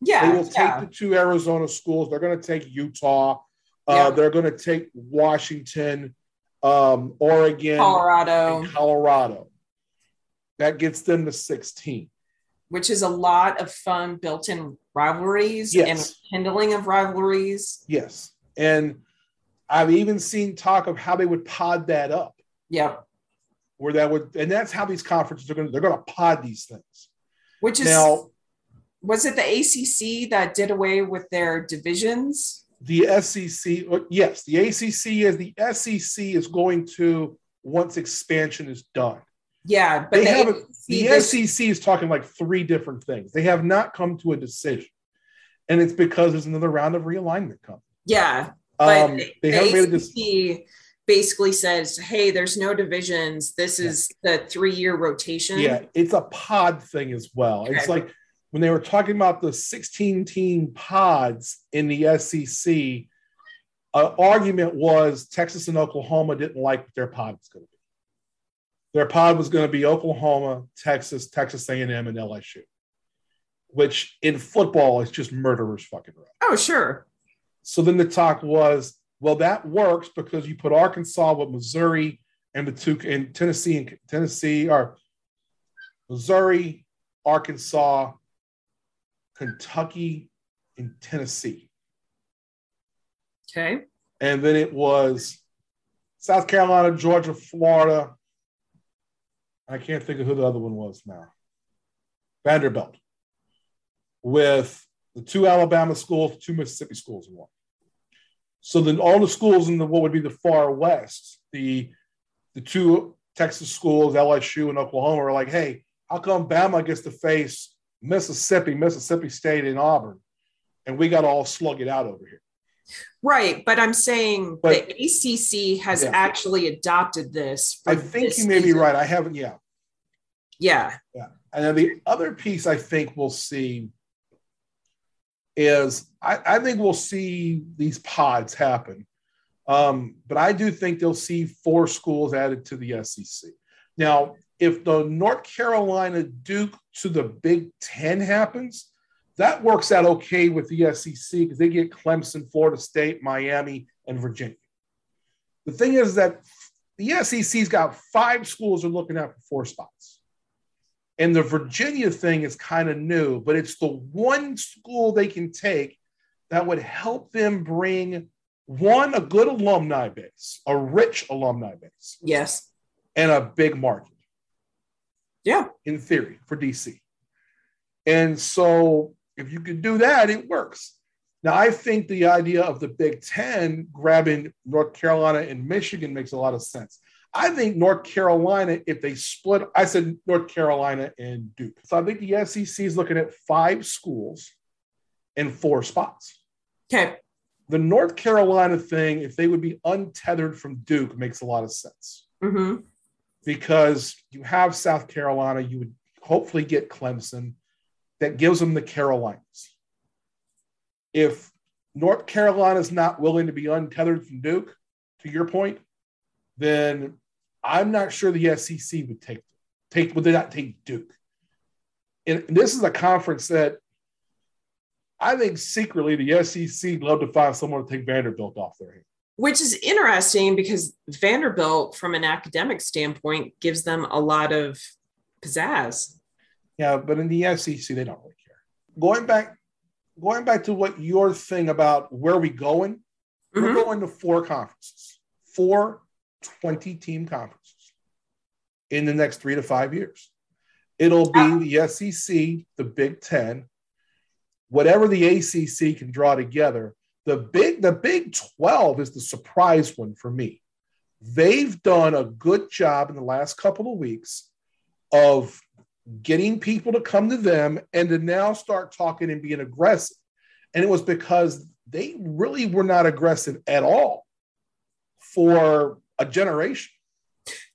[SPEAKER 2] Yeah.
[SPEAKER 1] They will take
[SPEAKER 2] yeah.
[SPEAKER 1] the two Arizona schools. They're going to take Utah. Uh, yeah. They're going to take Washington, um, Oregon,
[SPEAKER 2] Colorado.
[SPEAKER 1] Colorado. That gets them to 16.
[SPEAKER 2] Which is a lot of fun built in rivalries yes. and kindling of rivalries.
[SPEAKER 1] Yes. And I've even seen talk of how they would pod that up.
[SPEAKER 2] Yep
[SPEAKER 1] where that would, and that's how these conferences are going to, they're going to pod these things.
[SPEAKER 2] Which is now, was it the ACC that did away with their divisions?
[SPEAKER 1] The SEC, uh, yes, the ACC is the SEC is going to once expansion is done.
[SPEAKER 2] Yeah,
[SPEAKER 1] but they, they have a, the SEC is talking like three different things. They have not come to a decision, and it's because there's another round of realignment coming.
[SPEAKER 2] Yeah, but um, they, haven't made a decision. Basically says, "Hey, there's no divisions. This is yeah. the three-year rotation."
[SPEAKER 1] Yeah, it's a pod thing as well. Okay. It's like when they were talking about the 16 team pods in the SEC. An argument was Texas and Oklahoma didn't like what their pod was going to be. Their pod was going to be Oklahoma, Texas, Texas A&M, and LSU, which in football is just murderers fucking right.
[SPEAKER 2] Oh, sure.
[SPEAKER 1] So then the talk was, well, that works because you put Arkansas with Missouri and the two in Tennessee and Tennessee or Missouri, Arkansas, Kentucky, and Tennessee.
[SPEAKER 2] Okay.
[SPEAKER 1] And then it was South Carolina, Georgia, Florida, I can't think of who the other one was now. Vanderbilt, with the two Alabama schools, two Mississippi schools and one. So then all the schools in the what would be the far west, the the two Texas schools, LSU and Oklahoma, are like, hey, how come Bama gets to face Mississippi, Mississippi State, and Auburn, and we got to all slug it out over here?
[SPEAKER 2] Right, but I'm saying but, the ACC has yeah. actually adopted this.
[SPEAKER 1] I think you may season. be right. I haven't. Yeah.
[SPEAKER 2] Yeah.
[SPEAKER 1] Yeah. And then the other piece I think we'll see is I, I think we'll see these pods happen. Um, but I do think they'll see four schools added to the SEC. Now, if the North Carolina Duke to the Big Ten happens, that works out okay with the SEC because they get Clemson, Florida State, Miami, and Virginia. The thing is that the SEC's got five schools are looking at for four spots. And the Virginia thing is kind of new, but it's the one school they can take that would help them bring one, a good alumni base, a rich alumni base.
[SPEAKER 2] Yes.
[SPEAKER 1] And a big market.
[SPEAKER 2] Yeah.
[SPEAKER 1] In theory for DC. And so if you could do that, it works. Now, I think the idea of the Big Ten grabbing North Carolina and Michigan makes a lot of sense. I think North Carolina, if they split, I said North Carolina and Duke. So I think the SEC is looking at five schools and four spots.
[SPEAKER 2] Okay.
[SPEAKER 1] The North Carolina thing, if they would be untethered from Duke, makes a lot of sense.
[SPEAKER 2] Mm-hmm.
[SPEAKER 1] Because you have South Carolina, you would hopefully get Clemson that gives them the Carolinas. If North Carolina is not willing to be untethered from Duke, to your point, then I'm not sure the SEC would take take would they not take Duke. And this is a conference that I think secretly the SEC love to find someone to take Vanderbilt off their hands.
[SPEAKER 2] Which is interesting because Vanderbilt, from an academic standpoint, gives them a lot of pizzazz.
[SPEAKER 1] Yeah, but in the SEC, they don't really care. Going back, going back to what your thing about where we going, mm-hmm. we're going to four conferences, four 20 team conferences in the next three to five years. It'll be the SEC, the Big Ten, whatever the ACC can draw together. The big, the Big 12 is the surprise one for me. They've done a good job in the last couple of weeks of getting people to come to them and to now start talking and being aggressive. And it was because they really were not aggressive at all for a generation.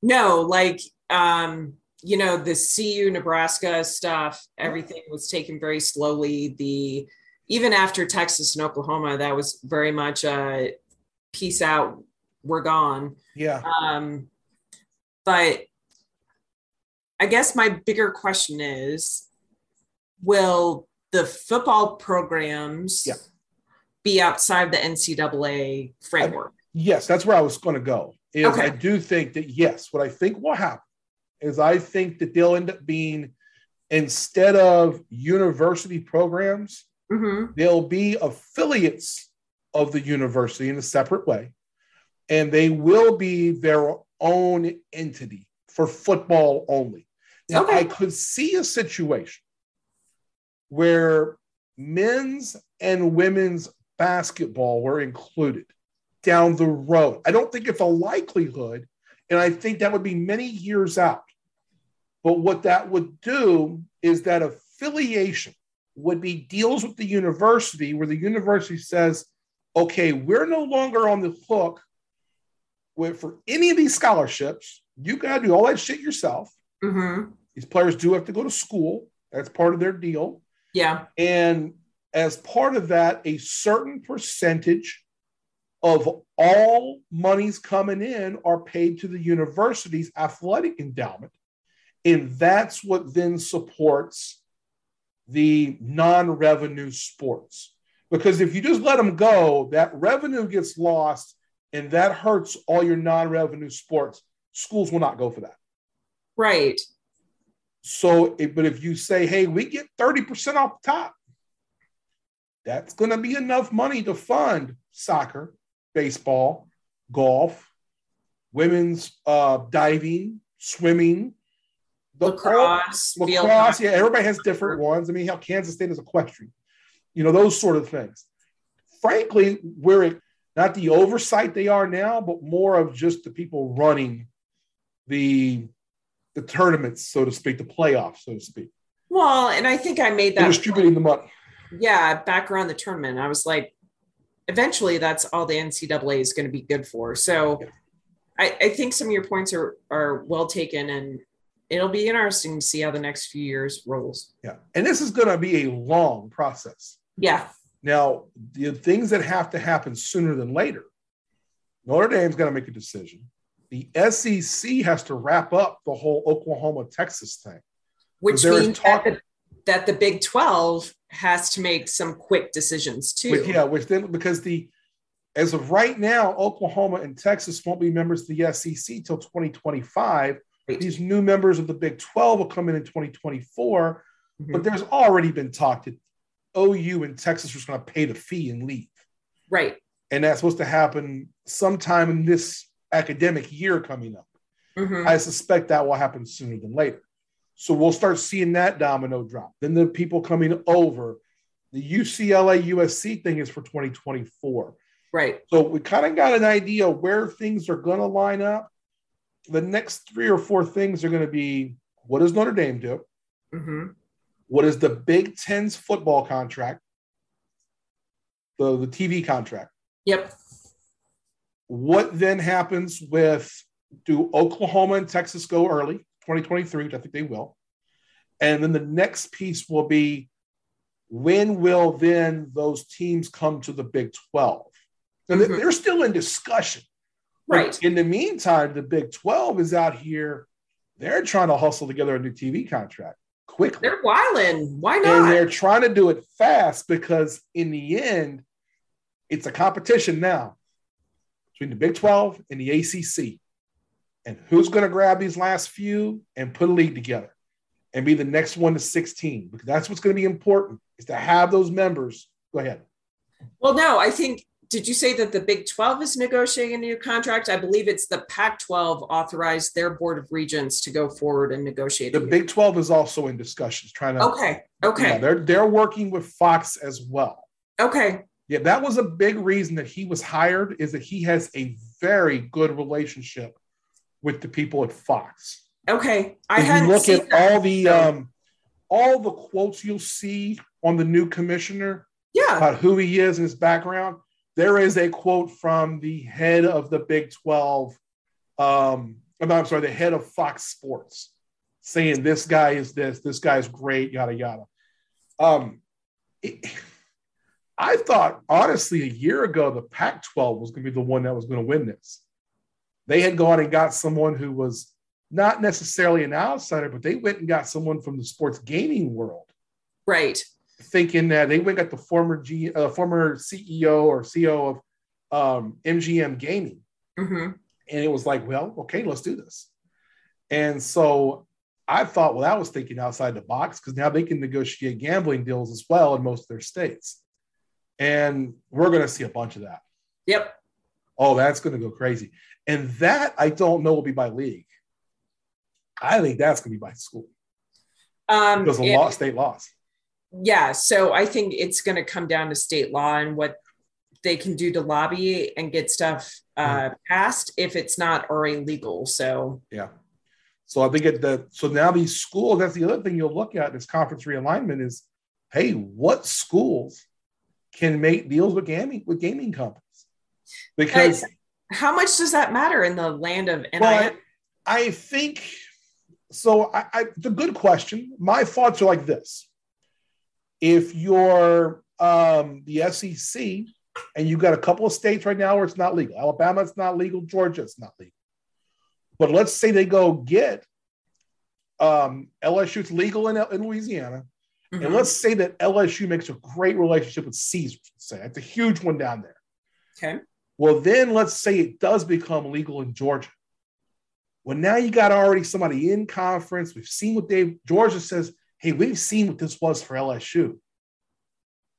[SPEAKER 2] No, like um, you know, the CU Nebraska stuff, everything was taken very slowly. The even after Texas and Oklahoma, that was very much a peace out, we're gone.
[SPEAKER 1] Yeah.
[SPEAKER 2] Um, but I guess my bigger question is will the football programs
[SPEAKER 1] yeah.
[SPEAKER 2] be outside the NCAA framework? I,
[SPEAKER 1] yes, that's where I was going to go is okay. I do think that yes, what I think will happen is I think that they'll end up being instead of university programs,
[SPEAKER 2] mm-hmm.
[SPEAKER 1] they'll be affiliates of the university in a separate way, and they will be their own entity for football only. Now, okay. I could see a situation where men's and women's basketball were included down the road. I don't think it's a likelihood, and I think that would be many years out. But what that would do is that affiliation would be deals with the university where the university says, okay, we're no longer on the hook with, for any of these scholarships. You got to do all that shit yourself.
[SPEAKER 2] Mm-hmm.
[SPEAKER 1] These players do have to go to school. That's part of their deal.
[SPEAKER 2] Yeah.
[SPEAKER 1] And as part of that, a certain percentage of all monies coming in are paid to the university's athletic endowment. And that's what then supports the non revenue sports. Because if you just let them go, that revenue gets lost and that hurts all your non revenue sports. Schools will not go for that.
[SPEAKER 2] Right.
[SPEAKER 1] So, but if you say, hey, we get 30% off the top, that's going to be enough money to fund soccer, baseball, golf, women's uh, diving, swimming,
[SPEAKER 2] the lacrosse,
[SPEAKER 1] lacrosse. Yeah, everybody has different ones. I mean, how Kansas State is equestrian, you know, those sort of things. Frankly, we're not the oversight they are now, but more of just the people running the the tournaments, so to speak, the playoffs, so to speak.
[SPEAKER 2] Well, and I think I made that
[SPEAKER 1] distributing the money.
[SPEAKER 2] Yeah, back around the tournament, I was like, eventually, that's all the NCAA is going to be good for. So, yeah. I, I think some of your points are are well taken, and it'll be interesting to see how the next few years rolls.
[SPEAKER 1] Yeah, and this is going to be a long process.
[SPEAKER 2] Yeah.
[SPEAKER 1] Now, the things that have to happen sooner than later, Notre Dame's got to make a decision the SEC has to wrap up the whole Oklahoma Texas thing.
[SPEAKER 2] Which means talk- that, the, that the Big 12 has to make some quick decisions too.
[SPEAKER 1] Which, yeah, which then because the as of right now, Oklahoma and Texas won't be members of the SEC till 2025. These new members of the Big 12 will come in in 2024, mm-hmm. but there's already been talk that OU and Texas are going to pay the fee and leave.
[SPEAKER 2] Right.
[SPEAKER 1] And that's supposed to happen sometime in this academic year coming up. Mm-hmm. I suspect that will happen sooner than later. So we'll start seeing that domino drop. Then the people coming over, the UCLA USC thing is for 2024.
[SPEAKER 2] Right.
[SPEAKER 1] So we kind of got an idea where things are going to line up. The next three or four things are going to be what does Notre Dame do?
[SPEAKER 2] Mm-hmm.
[SPEAKER 1] What is the Big Ten's football contract? The, the TV contract.
[SPEAKER 2] Yep.
[SPEAKER 1] What then happens with do Oklahoma and Texas go early, 2023, which I think they will. And then the next piece will be when will then those teams come to the Big 12? And mm-hmm. they're still in discussion.
[SPEAKER 2] Right.
[SPEAKER 1] But in the meantime, the Big 12 is out here. They're trying to hustle together a new TV contract quickly.
[SPEAKER 2] They're wiling. Why not?
[SPEAKER 1] And they're trying to do it fast because in the end, it's a competition now between the Big 12 and the ACC. And who's going to grab these last few and put a league together and be the next one to 16? Because that's what's going to be important is to have those members. Go ahead.
[SPEAKER 2] Well, no, I think, did you say that the Big 12 is negotiating a new contract? I believe it's the Pac 12 authorized their board of regents to go forward and negotiate.
[SPEAKER 1] The Big 12 is also in discussions trying to.
[SPEAKER 2] Okay. Okay. Yeah,
[SPEAKER 1] they're, they're working with Fox as well.
[SPEAKER 2] Okay.
[SPEAKER 1] Yeah, that was a big reason that he was hired is that he has a very good relationship with the people at Fox.
[SPEAKER 2] Okay,
[SPEAKER 1] I had look at that. all the um, all the quotes you'll see on the new commissioner.
[SPEAKER 2] Yeah,
[SPEAKER 1] about who he is and his background. There is a quote from the head of the Big Twelve. Um, I'm sorry, the head of Fox Sports, saying this guy is this, this guy's great, yada yada. Um, it, I thought, honestly, a year ago, the Pac 12 was going to be the one that was going to win this. They had gone and got someone who was not necessarily an outsider, but they went and got someone from the sports gaming world.
[SPEAKER 2] Right.
[SPEAKER 1] Thinking that they went got the former G, uh, former CEO or CEO of um, MGM Gaming.
[SPEAKER 2] Mm-hmm.
[SPEAKER 1] And it was like, well, okay, let's do this. And so I thought, well, that was thinking outside the box because now they can negotiate gambling deals as well in most of their states. And we're going to see a bunch of that.
[SPEAKER 2] Yep.
[SPEAKER 1] Oh, that's going to go crazy. And that I don't know will be by league. I think that's going to be by school.
[SPEAKER 2] Um,
[SPEAKER 1] because of law, state laws.
[SPEAKER 2] Yeah. So I think it's going to come down to state law and what they can do to lobby and get stuff uh, mm passed if it's not already legal. So,
[SPEAKER 1] yeah. So I think at the so now these schools, that's the other thing you'll look at this conference realignment is, hey, what schools can make deals with gaming with gaming companies?
[SPEAKER 2] Because how much does that matter in the land of NIL? Well,
[SPEAKER 1] I, I think so. I, I, it's a good question. My thoughts are like this: If you're um, the SEC and you've got a couple of states right now where it's not legal, Alabama it's not legal, Georgia it's not legal. But let's say they go get um, LSU, it's legal in, in Louisiana. Mm-hmm. And let's say that LSU makes a great relationship with Caesars. Say it's a huge one down there.
[SPEAKER 2] Okay.
[SPEAKER 1] Well, then let's say it does become legal in Georgia. Well, now you got already somebody in conference. We've seen what they Georgia says. Hey, we've seen what this was for LSU.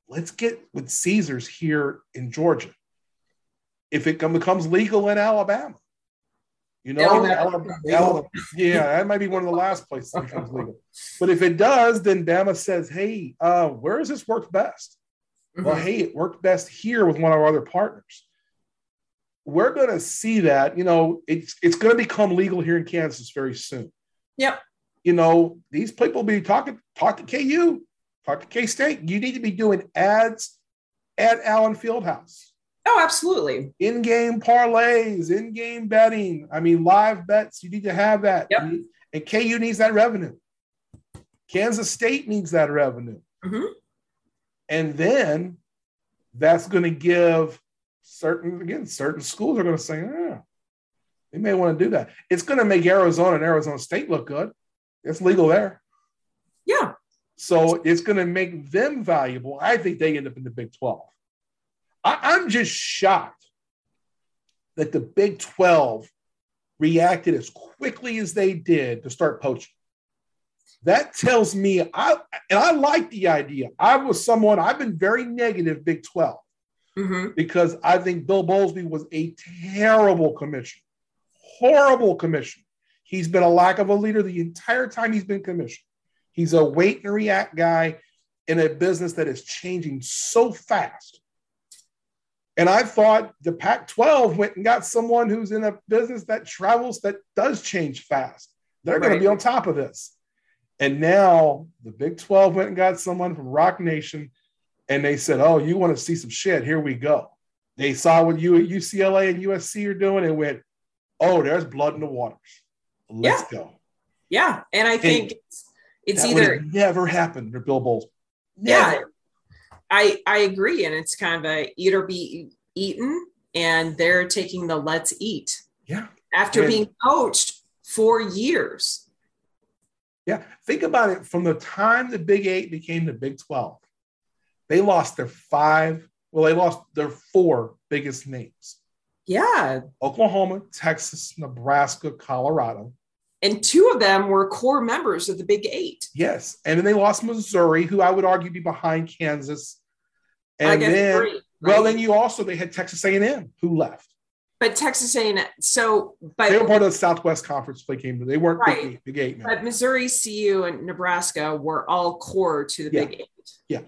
[SPEAKER 1] Let's get with Caesars here in Georgia. If it becomes legal in Alabama, you know, Alabama, Alabama, yeah, that might be one of the last places that becomes legal. But if it does, then Bama says, "Hey, uh, where does this work best?" Mm-hmm. Well, hey, it worked best here with one of our other partners. We're going to see that. You know, it's it's going to become legal here in Kansas very soon.
[SPEAKER 2] Yep.
[SPEAKER 1] You know, these people be talking talk to KU, talk to K State. You need to be doing ads at Allen Fieldhouse
[SPEAKER 2] Oh, absolutely.
[SPEAKER 1] In game parlays, in game betting. I mean, live bets. You need to have that.
[SPEAKER 2] Yep.
[SPEAKER 1] And KU needs that revenue. Kansas State needs that revenue.
[SPEAKER 2] Mm-hmm.
[SPEAKER 1] And then that's going to give certain, again, certain schools are going to say, "Yeah, they may want to do that. It's going to make Arizona and Arizona State look good. It's legal there.
[SPEAKER 2] Yeah.
[SPEAKER 1] So it's going to make them valuable. I think they end up in the Big 12. I, am just shocked that the Big 12 reacted as quickly as they did to start poaching. That tells me I and I like the idea. I was someone I've been very negative Big 12
[SPEAKER 2] mm-hmm.
[SPEAKER 1] because I think Bill Bowlsby was a terrible commissioner, horrible commissioner. He's been a lack of a leader the entire time he's been commissioned. He's a wait and react guy in a business that is changing so fast and I thought the Pac 12 went and got someone who's in a business that travels that does change fast. They're right. going to be on top of this. And now the Big 12 went and got someone from Roc Nation and they said, Oh, you want to see some shit? Here we go. They saw what you at UCLA and USC are doing and went, Oh, there's blood in the waters. Let's
[SPEAKER 2] yeah.
[SPEAKER 1] go.
[SPEAKER 2] Yeah. And I think and it's, it's either
[SPEAKER 1] never happened to Bill Bowles.
[SPEAKER 2] Never. Yeah. I I agree, and it's kind of a eat or be eaten, and they're taking the let's eat.
[SPEAKER 1] Yeah.
[SPEAKER 2] After and, being coached for years.
[SPEAKER 1] Yeah. Think about it. From the time the Big Eight became the Big 12, they lost their five, well, they lost their four biggest names.
[SPEAKER 2] Yeah.
[SPEAKER 1] Oklahoma, Texas, Nebraska, Colorado.
[SPEAKER 2] And two of them were core members of the Big Eight.
[SPEAKER 1] Yes. And then they lost Missouri, who I would argue be behind Kansas and then, three, right? well, then you also they had Texas A&M who left.
[SPEAKER 2] But Texas A&M, so but
[SPEAKER 1] they were part of the Southwest Conference. They came, they weren't right. big, big eight.
[SPEAKER 2] But Missouri, CU, and Nebraska were all core to the
[SPEAKER 1] yeah.
[SPEAKER 2] Big Eight.
[SPEAKER 1] Yeah,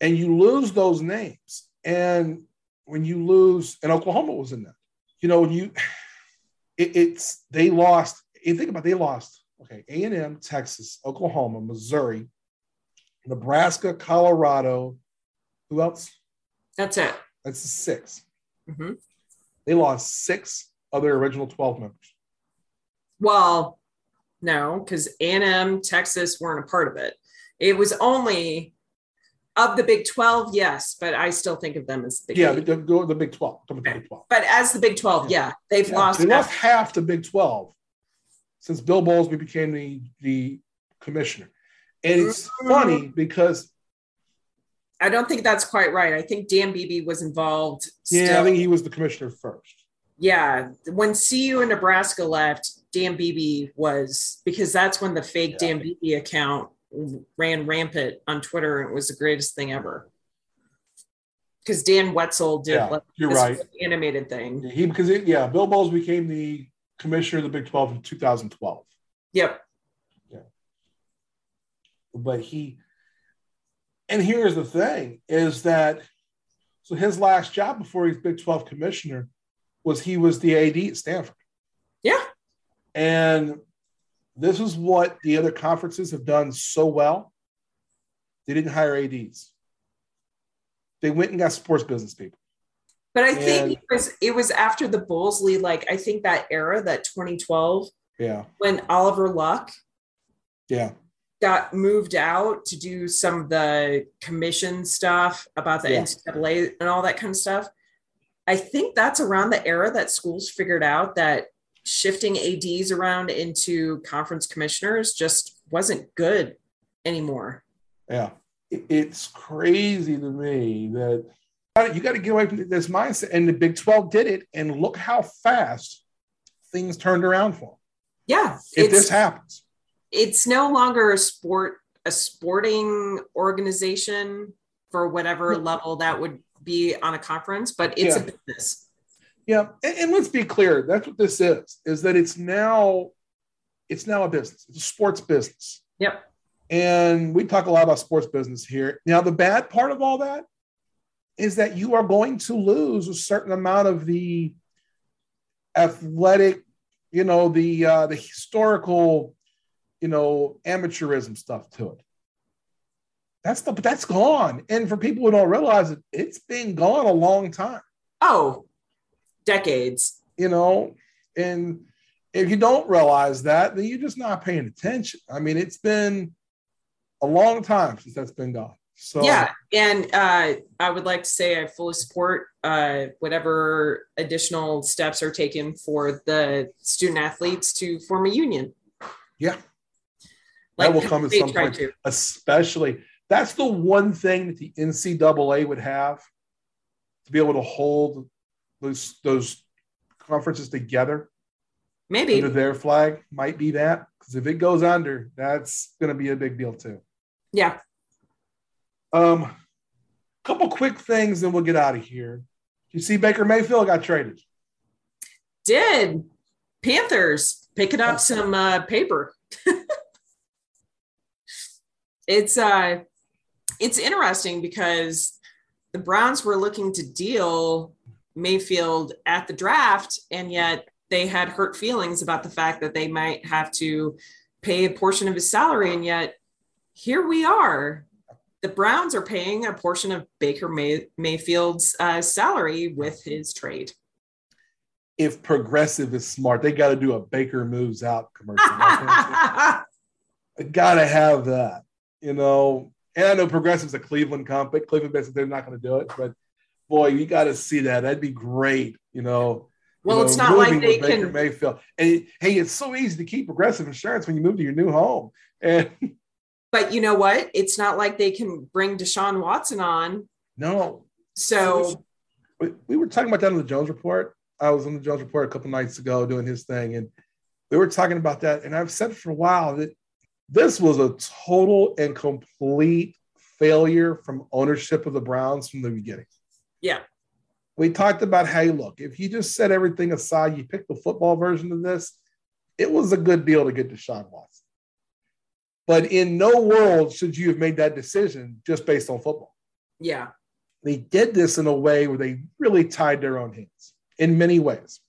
[SPEAKER 1] and you lose those names, and when you lose, and Oklahoma was in that. You know, you, it, it's they lost. You think about it, they lost. Okay, A and M, Texas, Oklahoma, Missouri, Nebraska, Colorado, who else?
[SPEAKER 2] That's it.
[SPEAKER 1] That's the 6
[SPEAKER 2] mm-hmm.
[SPEAKER 1] They lost six of their original 12 members.
[SPEAKER 2] Well, no, because A&M, Texas weren't a part of it. It was only of the Big 12, yes, but I still think of them as
[SPEAKER 1] the Big Yeah, the, the, the, Big 12. The Big 12.
[SPEAKER 2] But as the Big 12, yeah, yeah they've yeah, lost.
[SPEAKER 1] They lost half the Big 12 since Bill Bowlsby became the, the commissioner. And it's mm-hmm. funny because
[SPEAKER 2] I don't think that's quite right. I think Dan Beebe was involved.
[SPEAKER 1] Still. Yeah, I think he was the commissioner first.
[SPEAKER 2] Yeah, when CU and Nebraska left, Dan Beebe was because that's when the fake yeah. Dan Beebe account ran rampant on Twitter, and it was the greatest thing ever. Because Dan Wetzel did
[SPEAKER 1] yeah, like you're right.
[SPEAKER 2] animated thing.
[SPEAKER 1] He because it, yeah, Bill Bowles became the commissioner of the Big Twelve in 2012.
[SPEAKER 2] Yep.
[SPEAKER 1] Yeah. But he and here's the thing is that so his last job before he's Big 12 commissioner was he was the AD at Stanford.
[SPEAKER 2] Yeah.
[SPEAKER 1] And this is what the other conferences have done so well. They didn't hire ADs. They went and got sports business people.
[SPEAKER 2] But I think it was it was after the Bowlsby, like I think that era, that 2012,
[SPEAKER 1] yeah,
[SPEAKER 2] when Oliver Luck,
[SPEAKER 1] yeah,
[SPEAKER 2] got moved out to do some of the commission stuff about the yeah. NCAA and all that kind of stuff. I think that's around the era that schools figured out that shifting ADs around into conference commissioners just wasn't good anymore.
[SPEAKER 1] Yeah. It's crazy to me that you got to get away from this mindset. And the Big 12 did it. And look how fast things turned around for them.
[SPEAKER 2] Yeah.
[SPEAKER 1] If this happens,
[SPEAKER 2] it's no longer a sport, a sporting organization for whatever level that would be on a conference, but it's yeah. a business.
[SPEAKER 1] Yeah, and, and, let's be clear. That's what this is. Is that it's now, it's now a business. It's a sports business.
[SPEAKER 2] Yep.
[SPEAKER 1] And we talk a lot about sports business here. Now, the bad part of all that is that you are going to lose a certain amount of the athletic, you know, the uh, the historical, you know, amateurism stuff to it. That's the that's gone. And for people who don't realize it, it's been gone a long time.
[SPEAKER 2] Oh, decades.
[SPEAKER 1] You know, and if you don't realize that, then you're just not paying attention. I mean, it's been a long time since that's been gone. So
[SPEAKER 2] yeah, and uh, I would like to say I fully support uh, whatever additional steps are taken for the student athletes to form a union.
[SPEAKER 1] Yeah, like that will come at some point. To. Especially, that's the one thing that the NCAA would have to be able to hold those those conferences together
[SPEAKER 2] maybe
[SPEAKER 1] under their flag might be that because if it goes under that's going to be a big deal too
[SPEAKER 2] yeah
[SPEAKER 1] um couple quick things and we'll get out of here you see baker mayfield got traded
[SPEAKER 2] did panthers picking up some uh, paper it's uh it's interesting because the browns were looking to deal Mayfield at the draft, and yet they had hurt feelings about the fact that they might have to pay a portion of his salary. And yet here we are. The Browns are paying a portion of Baker May- Mayfield's uh, salary with his trade.
[SPEAKER 1] If progressive is smart, they got to do a Baker moves out commercial. got to have that, you know. And I know progressive's a Cleveland company. Cleveland basically they're not going to do it, but boy, you got to see that. That'd be great. You know.
[SPEAKER 2] Well,
[SPEAKER 1] you know,
[SPEAKER 2] it's not like they
[SPEAKER 1] Baker can. Mayfield. And hey, it's so easy to keep progressive insurance when you move to your new home. And
[SPEAKER 2] but you know what? It's not like they can bring Deshaun Watson on.
[SPEAKER 1] No.
[SPEAKER 2] So
[SPEAKER 1] we were talking about that on the Jones Report. I was on the Jones Report a couple nights ago doing his thing, and we were talking about that. And I've said for a while that this was a total and complete failure from ownership of the Browns from the beginning.
[SPEAKER 2] Yeah.
[SPEAKER 1] We talked about, hey, look, if you just set everything aside, you pick the football version of this, it was a good deal to get Deshaun Watson. But in no world should you have made that decision just based on football.
[SPEAKER 2] Yeah.
[SPEAKER 1] They did this in a way where they really tied their own hands in many ways.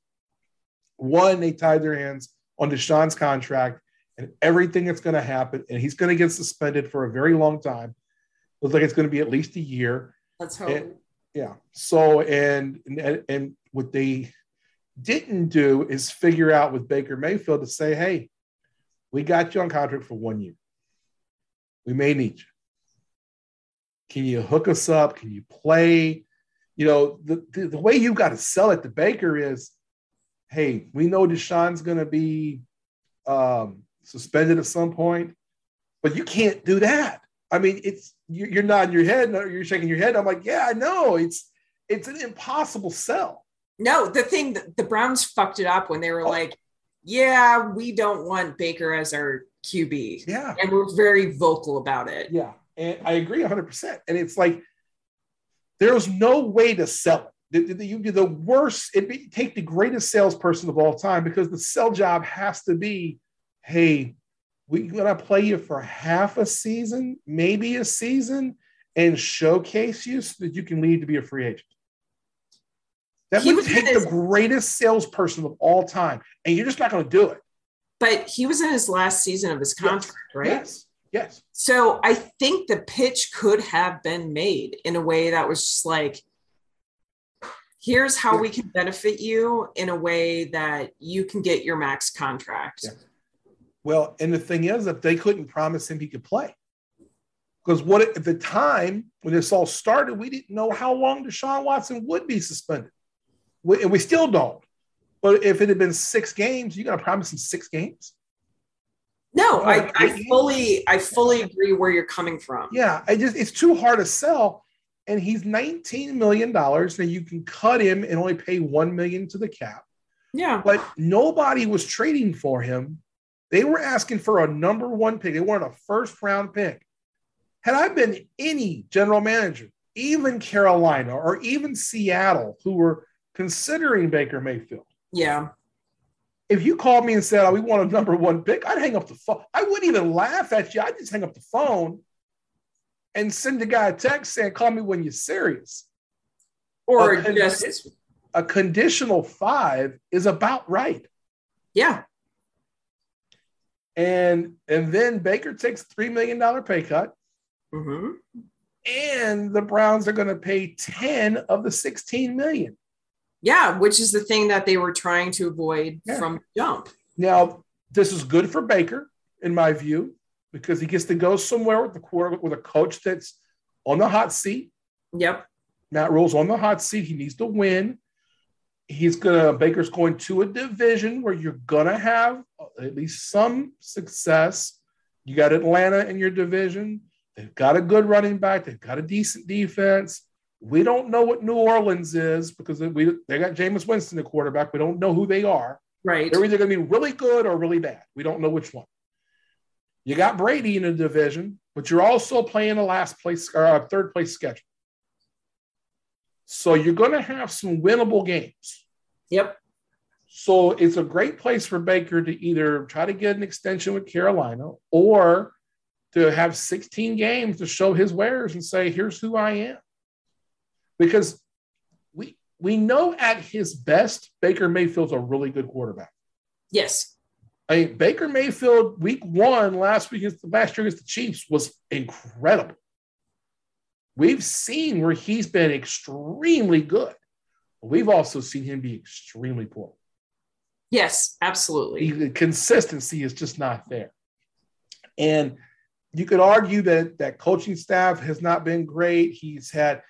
[SPEAKER 1] One, they tied their hands on Deshaun's contract and everything that's going to happen, and he's going to get suspended for a very long time. Looks like it's going to be at least a year.
[SPEAKER 2] Let's hope.
[SPEAKER 1] And, yeah. So and and and what they didn't do is figure out with Baker Mayfield to say, hey, we got you on contract for one year. We may need you. Can you hook us up? Can you play? You know, the, the, the way you got to sell it to Baker is, hey, we know Deshaun's going to be um, suspended at some point, but you can't do that. I mean, it's you're nodding your head, you're shaking your head. I'm like, yeah, I know. It's it's an impossible sell.
[SPEAKER 2] No, the thing that the Browns fucked it up when they were oh. like, yeah, we don't want Baker as our QB.
[SPEAKER 1] Yeah.
[SPEAKER 2] And we're very vocal about it.
[SPEAKER 1] Yeah. And I agree 100%. And it's like, there's no way to sell it. The, the, you the worst, it be, take the greatest salesperson of all time because the sell job has to be, hey, we're going to play you for half a season, maybe a season, and showcase you so that you can leave to be a free agent. That he would take the greatest salesperson of all time, and you're just not going to do it.
[SPEAKER 2] But he was in his last season of his contract,
[SPEAKER 1] yes.
[SPEAKER 2] right?
[SPEAKER 1] Yes. Yes.
[SPEAKER 2] So I think the pitch could have been made in a way that was just like, here's how we can benefit you in a way that you can get your max contract.
[SPEAKER 1] Yeah. Well, and the thing is that they couldn't promise him he could play. Because what at the time when this all started, we didn't know how long Deshaun Watson would be suspended. We, and we still don't. But if it had been six games, you got to promise him six games.
[SPEAKER 2] No, I, I fully I fully agree where you're coming from.
[SPEAKER 1] Yeah, I just it's too hard to sell. And he's 19 million dollars. Now you can cut him and only pay one million to the cap.
[SPEAKER 2] Yeah.
[SPEAKER 1] But nobody was trading for him. They were asking for a number one pick. They wanted a first round pick. Had I been any general manager, even Carolina or even Seattle, who were considering Baker Mayfield,
[SPEAKER 2] yeah,
[SPEAKER 1] if you called me and said, oh, we want a number one pick, I'd hang up the phone. I wouldn't even laugh at you. I'd just hang up the phone and send the guy a text saying, call me when you're serious.
[SPEAKER 2] Or
[SPEAKER 1] a,
[SPEAKER 2] just
[SPEAKER 1] a conditional five is about right.
[SPEAKER 2] Yeah.
[SPEAKER 1] And and then Baker takes three million dollar pay cut.
[SPEAKER 2] Mm-hmm.
[SPEAKER 1] And the Browns are going to pay 10 of the 16 million.
[SPEAKER 2] Yeah, which is the thing that they were trying to avoid
[SPEAKER 1] Yeah.
[SPEAKER 2] from jump.
[SPEAKER 1] Now, this is good for Baker, in my view, because he gets to go somewhere with the quarter with a coach that's on the hot seat.
[SPEAKER 2] Yep.
[SPEAKER 1] Matt Rhule's on the hot seat. He needs to win. He's gonna Baker's going to a division where you're gonna have uh, at least some success. You got Atlanta in your division. They've got a good running back. They've got a decent defense. We don't know what New Orleans is because we they got Jameis Winston, the quarterback. We don't know who they are.
[SPEAKER 2] Right.
[SPEAKER 1] They're either going to be really good or really bad. We don't know which one. You got Brady in the division, but you're also playing a last place or a third place schedule. So you're going to have some winnable games.
[SPEAKER 2] Yep.
[SPEAKER 1] So it's a great place for Baker to either try to get an extension with Carolina or to have 16 games to show his wares and say, here's who I am. Because we we know at his best, Baker Mayfield's a really good quarterback.
[SPEAKER 2] Yes.
[SPEAKER 1] I mean, Baker Mayfield, week one last week against the last year against the Chiefs was incredible. We've seen where he's been extremely good. But we've also seen him be extremely poor.
[SPEAKER 2] Yes, absolutely.
[SPEAKER 1] The consistency is just not there. And you could argue that that coaching staff has not been great. He's had,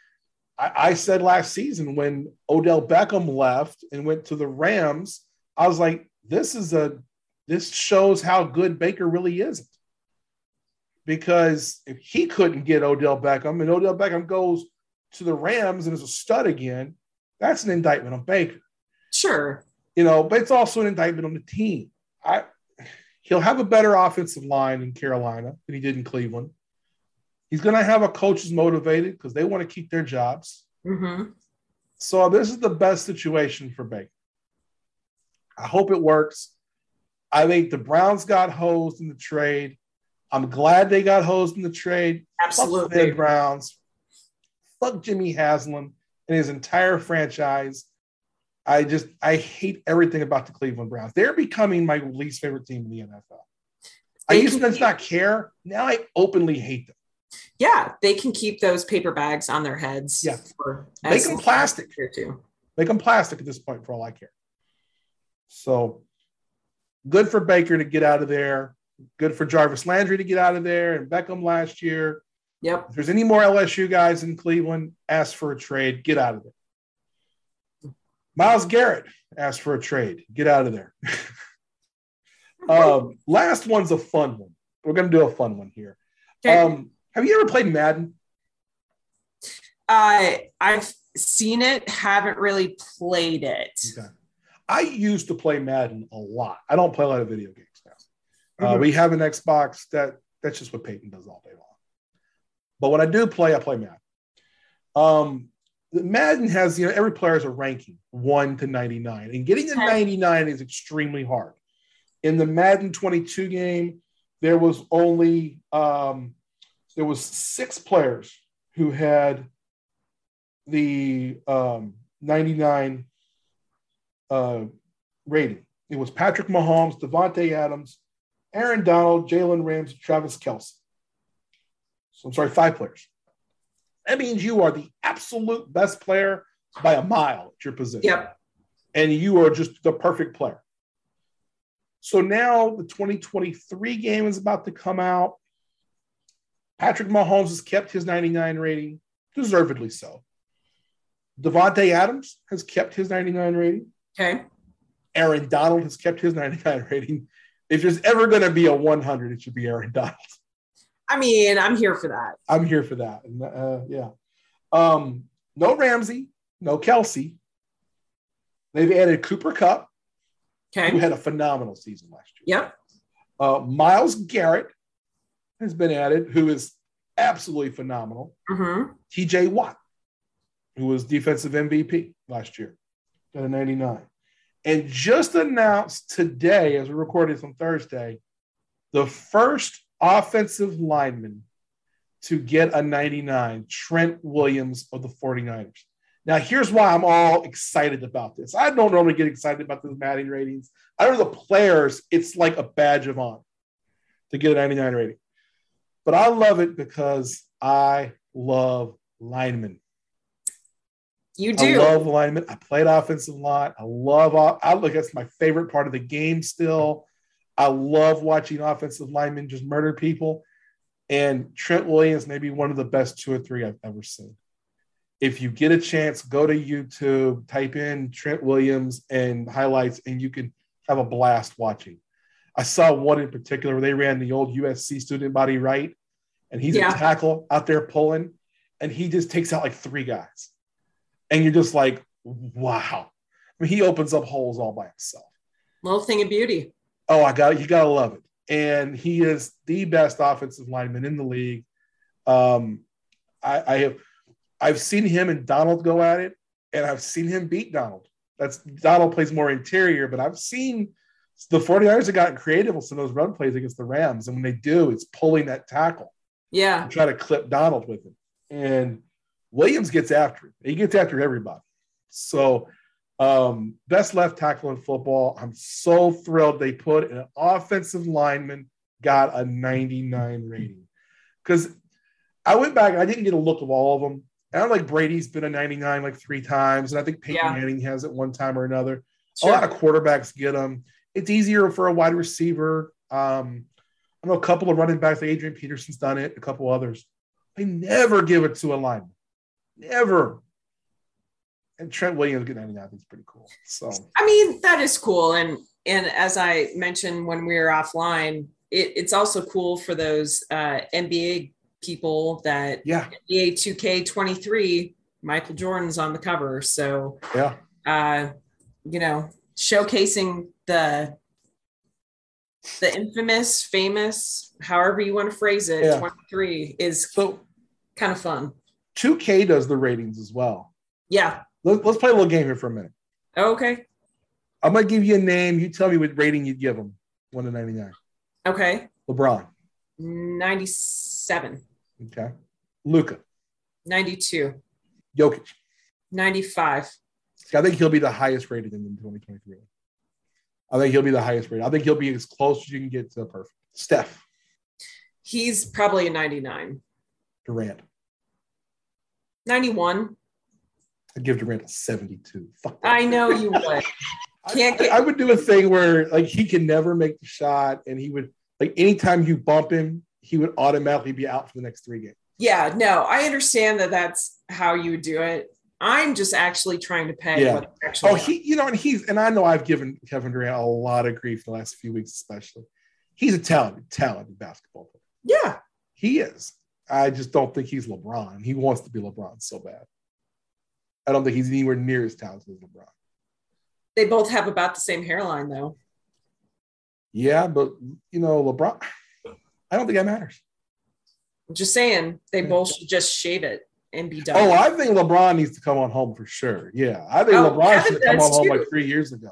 [SPEAKER 1] I, I said last season when Odell Beckham left and went to the Rams, I was like, this is a this shows how good Baker really isn't. Because if he couldn't get Odell Beckham and Odell Beckham goes to the Rams and is a stud again, that's an indictment on Baker.
[SPEAKER 2] Sure.
[SPEAKER 1] You know, but it's also an indictment on the team. I he'll have a better offensive line in Carolina than he did in Cleveland. He's going to have a coach who's motivated because they want to keep their jobs.
[SPEAKER 2] Mm-hmm.
[SPEAKER 1] So this is the best situation for Baker. I hope it works. I think the Browns got hosed in the trade. I'm glad they got hosed in the trade. Fuck
[SPEAKER 2] Absolutely.
[SPEAKER 1] the Browns. Fuck Jimmy Haslam and his entire franchise. I just I hate everything about the Cleveland Browns. They're becoming my least favorite team in the NFL. I used to just not care. Now I openly hate them.
[SPEAKER 2] Yeah, they can keep those paper bags on their heads.
[SPEAKER 1] Yeah. Make them plastic.
[SPEAKER 2] they care to.
[SPEAKER 1] Make them plastic at this point for all I care. So good for Baker to get out of there. Good for Jarvis Landry to get out of there and Beckham last year.
[SPEAKER 2] Yep.
[SPEAKER 1] If there's any more LSU guys in Cleveland, ask for a trade. Get out of there. Myles Garrett asked for a trade. Get out of there. um, last one's a fun one. We're going to do a fun one here.
[SPEAKER 2] Okay.
[SPEAKER 1] Um, have you ever played Madden?
[SPEAKER 2] uh, I've seen it, haven't really played it.
[SPEAKER 1] Okay. I used to play Madden a lot. I don't play a lot of video games now. Uh,
[SPEAKER 2] Mhm.
[SPEAKER 1] we have an Xbox that that's just what Peyton does all day long. But when I do play, I play Madden. Um, Madden has you know every player has a ranking one to ninety nine, and getting to ninety nine is extremely hard. In the Madden twenty two game, there was only um, there was six players who had the um, ninety nine uh, rating. it was Patrick Mahomes, Davante Adams, Aaron Donald, Jalen Ramsey, Travis Kelce. So I'm sorry, five players. That means you are the absolute best player by a mile at your position.
[SPEAKER 2] Yep.
[SPEAKER 1] And you are just the perfect player. So now the 2023 game is about to come out. Patrick Mahomes has kept his 99 rating, deservedly so. Davante Adams has kept his 99 rating.
[SPEAKER 2] Okay.
[SPEAKER 1] Aaron Donald has kept his 99 rating. If there's ever going to be a 100, it should be Aaron Donald.
[SPEAKER 2] I mean, I'm here for that.
[SPEAKER 1] I'm here for that. And, uh, yeah. Um, no Ramsey, no Kelce. They've added Cooper Kupp,
[SPEAKER 2] Okay.
[SPEAKER 1] who had a phenomenal season last year.
[SPEAKER 2] Yep.
[SPEAKER 1] Uh, Myles Garrett has been added, who is absolutely phenomenal.
[SPEAKER 2] Mm-hmm.
[SPEAKER 1] TJ Watt, who was defensive MVP last year, got a 99. And just announced today, as we recorded this on Thursday, the first offensive lineman to get a 99, Trent Williams of the 49ers. Now, here's why I'm all excited about this. I don't normally get excited about those Madden ratings. I know the players, it's like a badge of honor to get a 99 rating. But I love it because I love linemen.
[SPEAKER 2] You do.
[SPEAKER 1] I love linemen. I played offensive line. I love. I look. That's my favorite part of the game. Still, I love watching offensive linemen just murder people. And Trent Williams may be one of the best two or three I've ever seen. If you get a chance, go to YouTube, type in Trent Williams and highlights, and you can have a blast watching. I saw one in particular where they ran the old USC student body right, and he's
[SPEAKER 2] Yeah.
[SPEAKER 1] a tackle out there pulling, and he just takes out like three guys and you're just like, wow. I mean, he opens up holes all by himself.
[SPEAKER 2] Little thing of beauty.
[SPEAKER 1] Oh, I got it. You gotta love it. And he is the best offensive lineman in the league. Um, I, I have I've seen him and Donald go at it, and I've seen him beat Donald. That's Donald plays more interior, but I've seen the 49ers have gotten creative with some of those run plays against the Rams. And when they do, it's pulling that tackle
[SPEAKER 2] Yeah.
[SPEAKER 1] and try to clip Donald with him. And Williams gets after him. He gets after everybody. So, um, best left tackle in football. I'm so thrilled they put an offensive lineman got a 99 rating because I went back I didn't get a look of all of them. And I'm like Brady's been a 99 like three times, and I think Peyton
[SPEAKER 2] Yeah.
[SPEAKER 1] Manning has it one time or another.
[SPEAKER 2] Sure.
[SPEAKER 1] A lot of quarterbacks get them. It's easier for a wide receiver. Um, I know a couple of running backs, like Adrian Peterson's done it, a couple others. They never give it to a lineman. Never. And Trent Williams getting 99, is pretty cool. So
[SPEAKER 2] I mean, that is cool. And and as I mentioned when we were offline, it, it's also cool for those uh, NBA people that
[SPEAKER 1] yeah,
[SPEAKER 2] NBA 2K23, Michael Jordan's on the cover. So
[SPEAKER 1] yeah.
[SPEAKER 2] uh, you know, showcasing the the infamous, famous, however you want to phrase it,
[SPEAKER 1] Yeah.
[SPEAKER 2] 23 is
[SPEAKER 1] So
[SPEAKER 2] kind of fun.
[SPEAKER 1] 2K does the ratings as well.
[SPEAKER 2] Yeah.
[SPEAKER 1] Let, let's play a little game here for a minute.
[SPEAKER 2] Okay.
[SPEAKER 1] I'm gonna give you a name. You tell me what rating you'd give them. One to 99.
[SPEAKER 2] Okay.
[SPEAKER 1] LeBron.
[SPEAKER 2] 97,
[SPEAKER 1] Okay. Luka.
[SPEAKER 2] 92,
[SPEAKER 1] Jokic.
[SPEAKER 2] 95.
[SPEAKER 1] I think he'll be the highest rated in 2023. I think he'll be the highest rated. I think he'll be as close as you can get to perfect. Steph
[SPEAKER 2] He's probably a 99.
[SPEAKER 1] Durant.
[SPEAKER 2] 91.
[SPEAKER 1] I'd give Durant a 72. Fuck that.
[SPEAKER 2] I know you would.
[SPEAKER 1] I-
[SPEAKER 2] can't get-
[SPEAKER 1] I, I would do a thing where like he can never make the shot, and he would like anytime you bump him, he would automatically be out for the next three games.
[SPEAKER 2] Yeah, no, I understand that that's how you would do it. I'm just actually trying to pay
[SPEAKER 1] Yeah.
[SPEAKER 2] what actually.
[SPEAKER 1] Oh, he, you know, and he's, and I know I've given Kevin Durant a lot of grief the last few weeks, especially. He's a talented, talented basketball player.
[SPEAKER 2] yeah,
[SPEAKER 1] He is. I just don't think he's LeBron. He wants to be LeBron so bad. I don't think he's anywhere near as talented as LeBron.
[SPEAKER 2] they both have about the same hairline though.
[SPEAKER 1] Yeah, but you know, LeBron, I don't think that matters.
[SPEAKER 2] I'm just saying they both should just shave it and be done.
[SPEAKER 1] Oh, I think LeBron needs to come on home for sure. Yeah, I think
[SPEAKER 2] Oh,
[SPEAKER 1] LeBron should come on home
[SPEAKER 2] too.
[SPEAKER 1] like three years ago.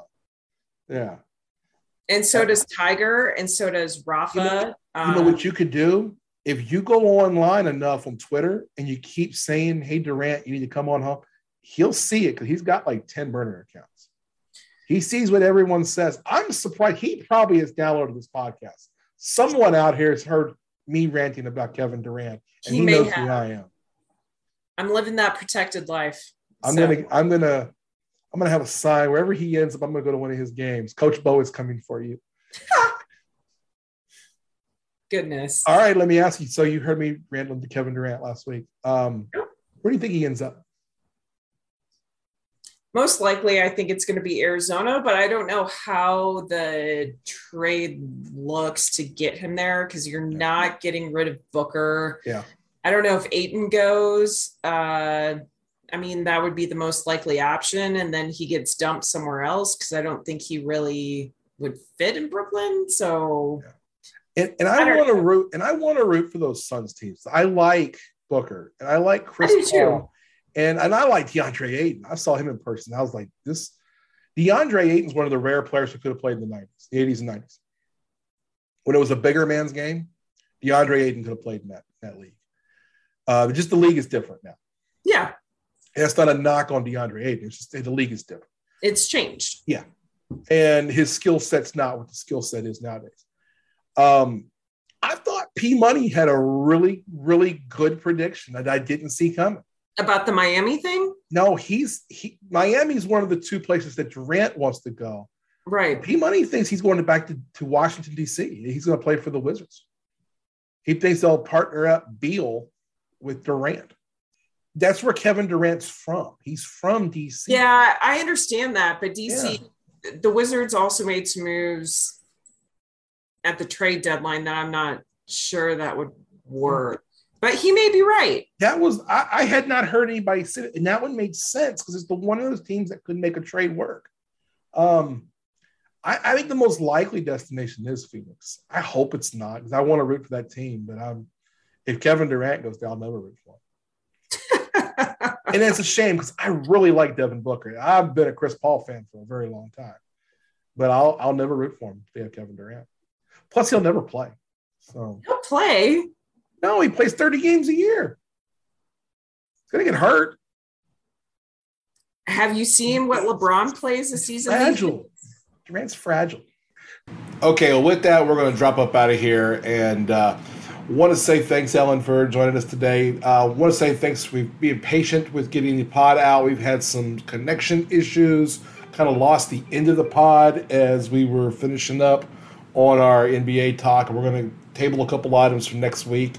[SPEAKER 1] Yeah.
[SPEAKER 2] and so does Tiger, and so does Rafa.
[SPEAKER 1] You know- You know what um, you could do? If you go online enough on Twitter and you keep saying, "Hey Durant, you need to come on home," he'll see it because he's got like ten burner accounts. He sees what everyone says. I'm surprised. He probably has downloaded this podcast. Someone out here has heard me ranting about Kevin Durant, and he, he knows have. who I am.
[SPEAKER 2] I'm living that protected life.
[SPEAKER 1] I'm so. gonna, I'm gonna, I'm gonna have a sign wherever he ends up. I'm gonna go to one of his games. Coach Bo is coming for you.
[SPEAKER 2] Goodness.
[SPEAKER 1] All right, let me ask you. So you heard me rambling to Kevin Durant last week. Um, where do you think he ends up?
[SPEAKER 2] Most likely, I think it's going to be Arizona, but I don't know how the trade looks to get him there because you're yeah. not getting rid of Booker.
[SPEAKER 1] Yeah.
[SPEAKER 2] I don't know if Ayton goes. Uh, I mean, that would be the most likely option. And then he gets dumped somewhere else because I don't think he really would fit in Brooklyn. So.
[SPEAKER 1] Yeah and, and I, I want to root and I want to root for those Suns teams. I like Booker and I like Chris Paul. And and I like DeAndre Ayton. I saw him in person. I was like, this DeAndre is one of the rare players who could have played in the 90s, the 80s and 90s. When it was a bigger man's game, DeAndre Ayton could have played in that, that league. Uh, just the league is different now.
[SPEAKER 2] Yeah.
[SPEAKER 1] And that's not a knock on DeAndre Ayton. It's just the league is different.
[SPEAKER 2] It's changed.
[SPEAKER 1] Yeah. And his skill set's not what the skill set is nowadays. Um, I thought P Money had a really, really good prediction that I didn't see coming.
[SPEAKER 2] About the Miami thing?
[SPEAKER 1] No, he's he Miami's one of the two places that Durant wants to go.
[SPEAKER 2] Right.
[SPEAKER 1] P Money thinks he's going back to, to Washington, D.C. He's going to play for the Wizards. He thinks they'll partner up Beal with Durant. That's where Kevin Durant's from. He's from DC.
[SPEAKER 2] Yeah, I understand that. But DC, yeah. the Wizards also made some moves at the trade deadline that I'm not sure that would work. But he may be right.
[SPEAKER 1] That was I, I had not heard anybody say it, and that one made sense because it's the one of those teams that could make a trade work. Um, I, I think the most likely destination is Phoenix. I hope it's not because I want to root for that team. But I'm if Kevin Durant goes down, I'll never root for him. and it's a shame because I really like Devin Booker. I've been a Chris Paul fan for a very long time, but I'll I'll never root for him if they have Kevin Durant. Plus, he'll never play. So
[SPEAKER 2] he'll play.
[SPEAKER 1] No, he plays 30 games a year. He's gonna get hurt.
[SPEAKER 2] Have you seen what LeBron plays this season?
[SPEAKER 1] Fragile. Durant's fragile. Okay, well, with that, we're going to drop up out of here and uh, want to say thanks, Ellen, for joining us today. Uh, want to say thanks for being patient with getting the pod out. We've had some connection issues, kind of lost the end of the pod as we were finishing up on our NBA talk, we're going to table a couple items for next week.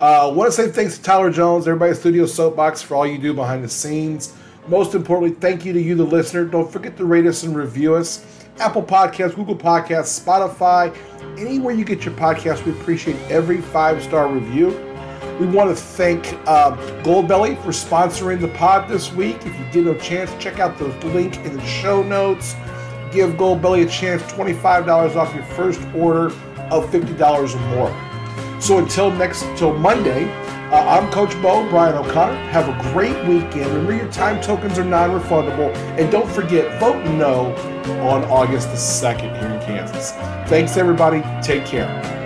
[SPEAKER 1] Uh, want to say thanks to Tyler Jones, everybody at Studio Soapbox, for all you do behind the scenes. Most importantly, thank you to you, the listener. Don't forget to rate us and review us. Apple Podcasts, Google Podcasts, Spotify, anywhere you get your podcast. We appreciate every five star review. We want to thank uh, Goldbelly for sponsoring the pod this week. If you didn't a chance, check out the link in the show notes give Goldbelly a chance $25 off your first order of $50 or more. So until next, until Monday, uh, I'm Coach Bo, Brian O'Connor. Have a great weekend. Remember your time tokens are non refundable. And don't forget, vote no on August the 2nd here in Kansas. Thanks, everybody. Take care.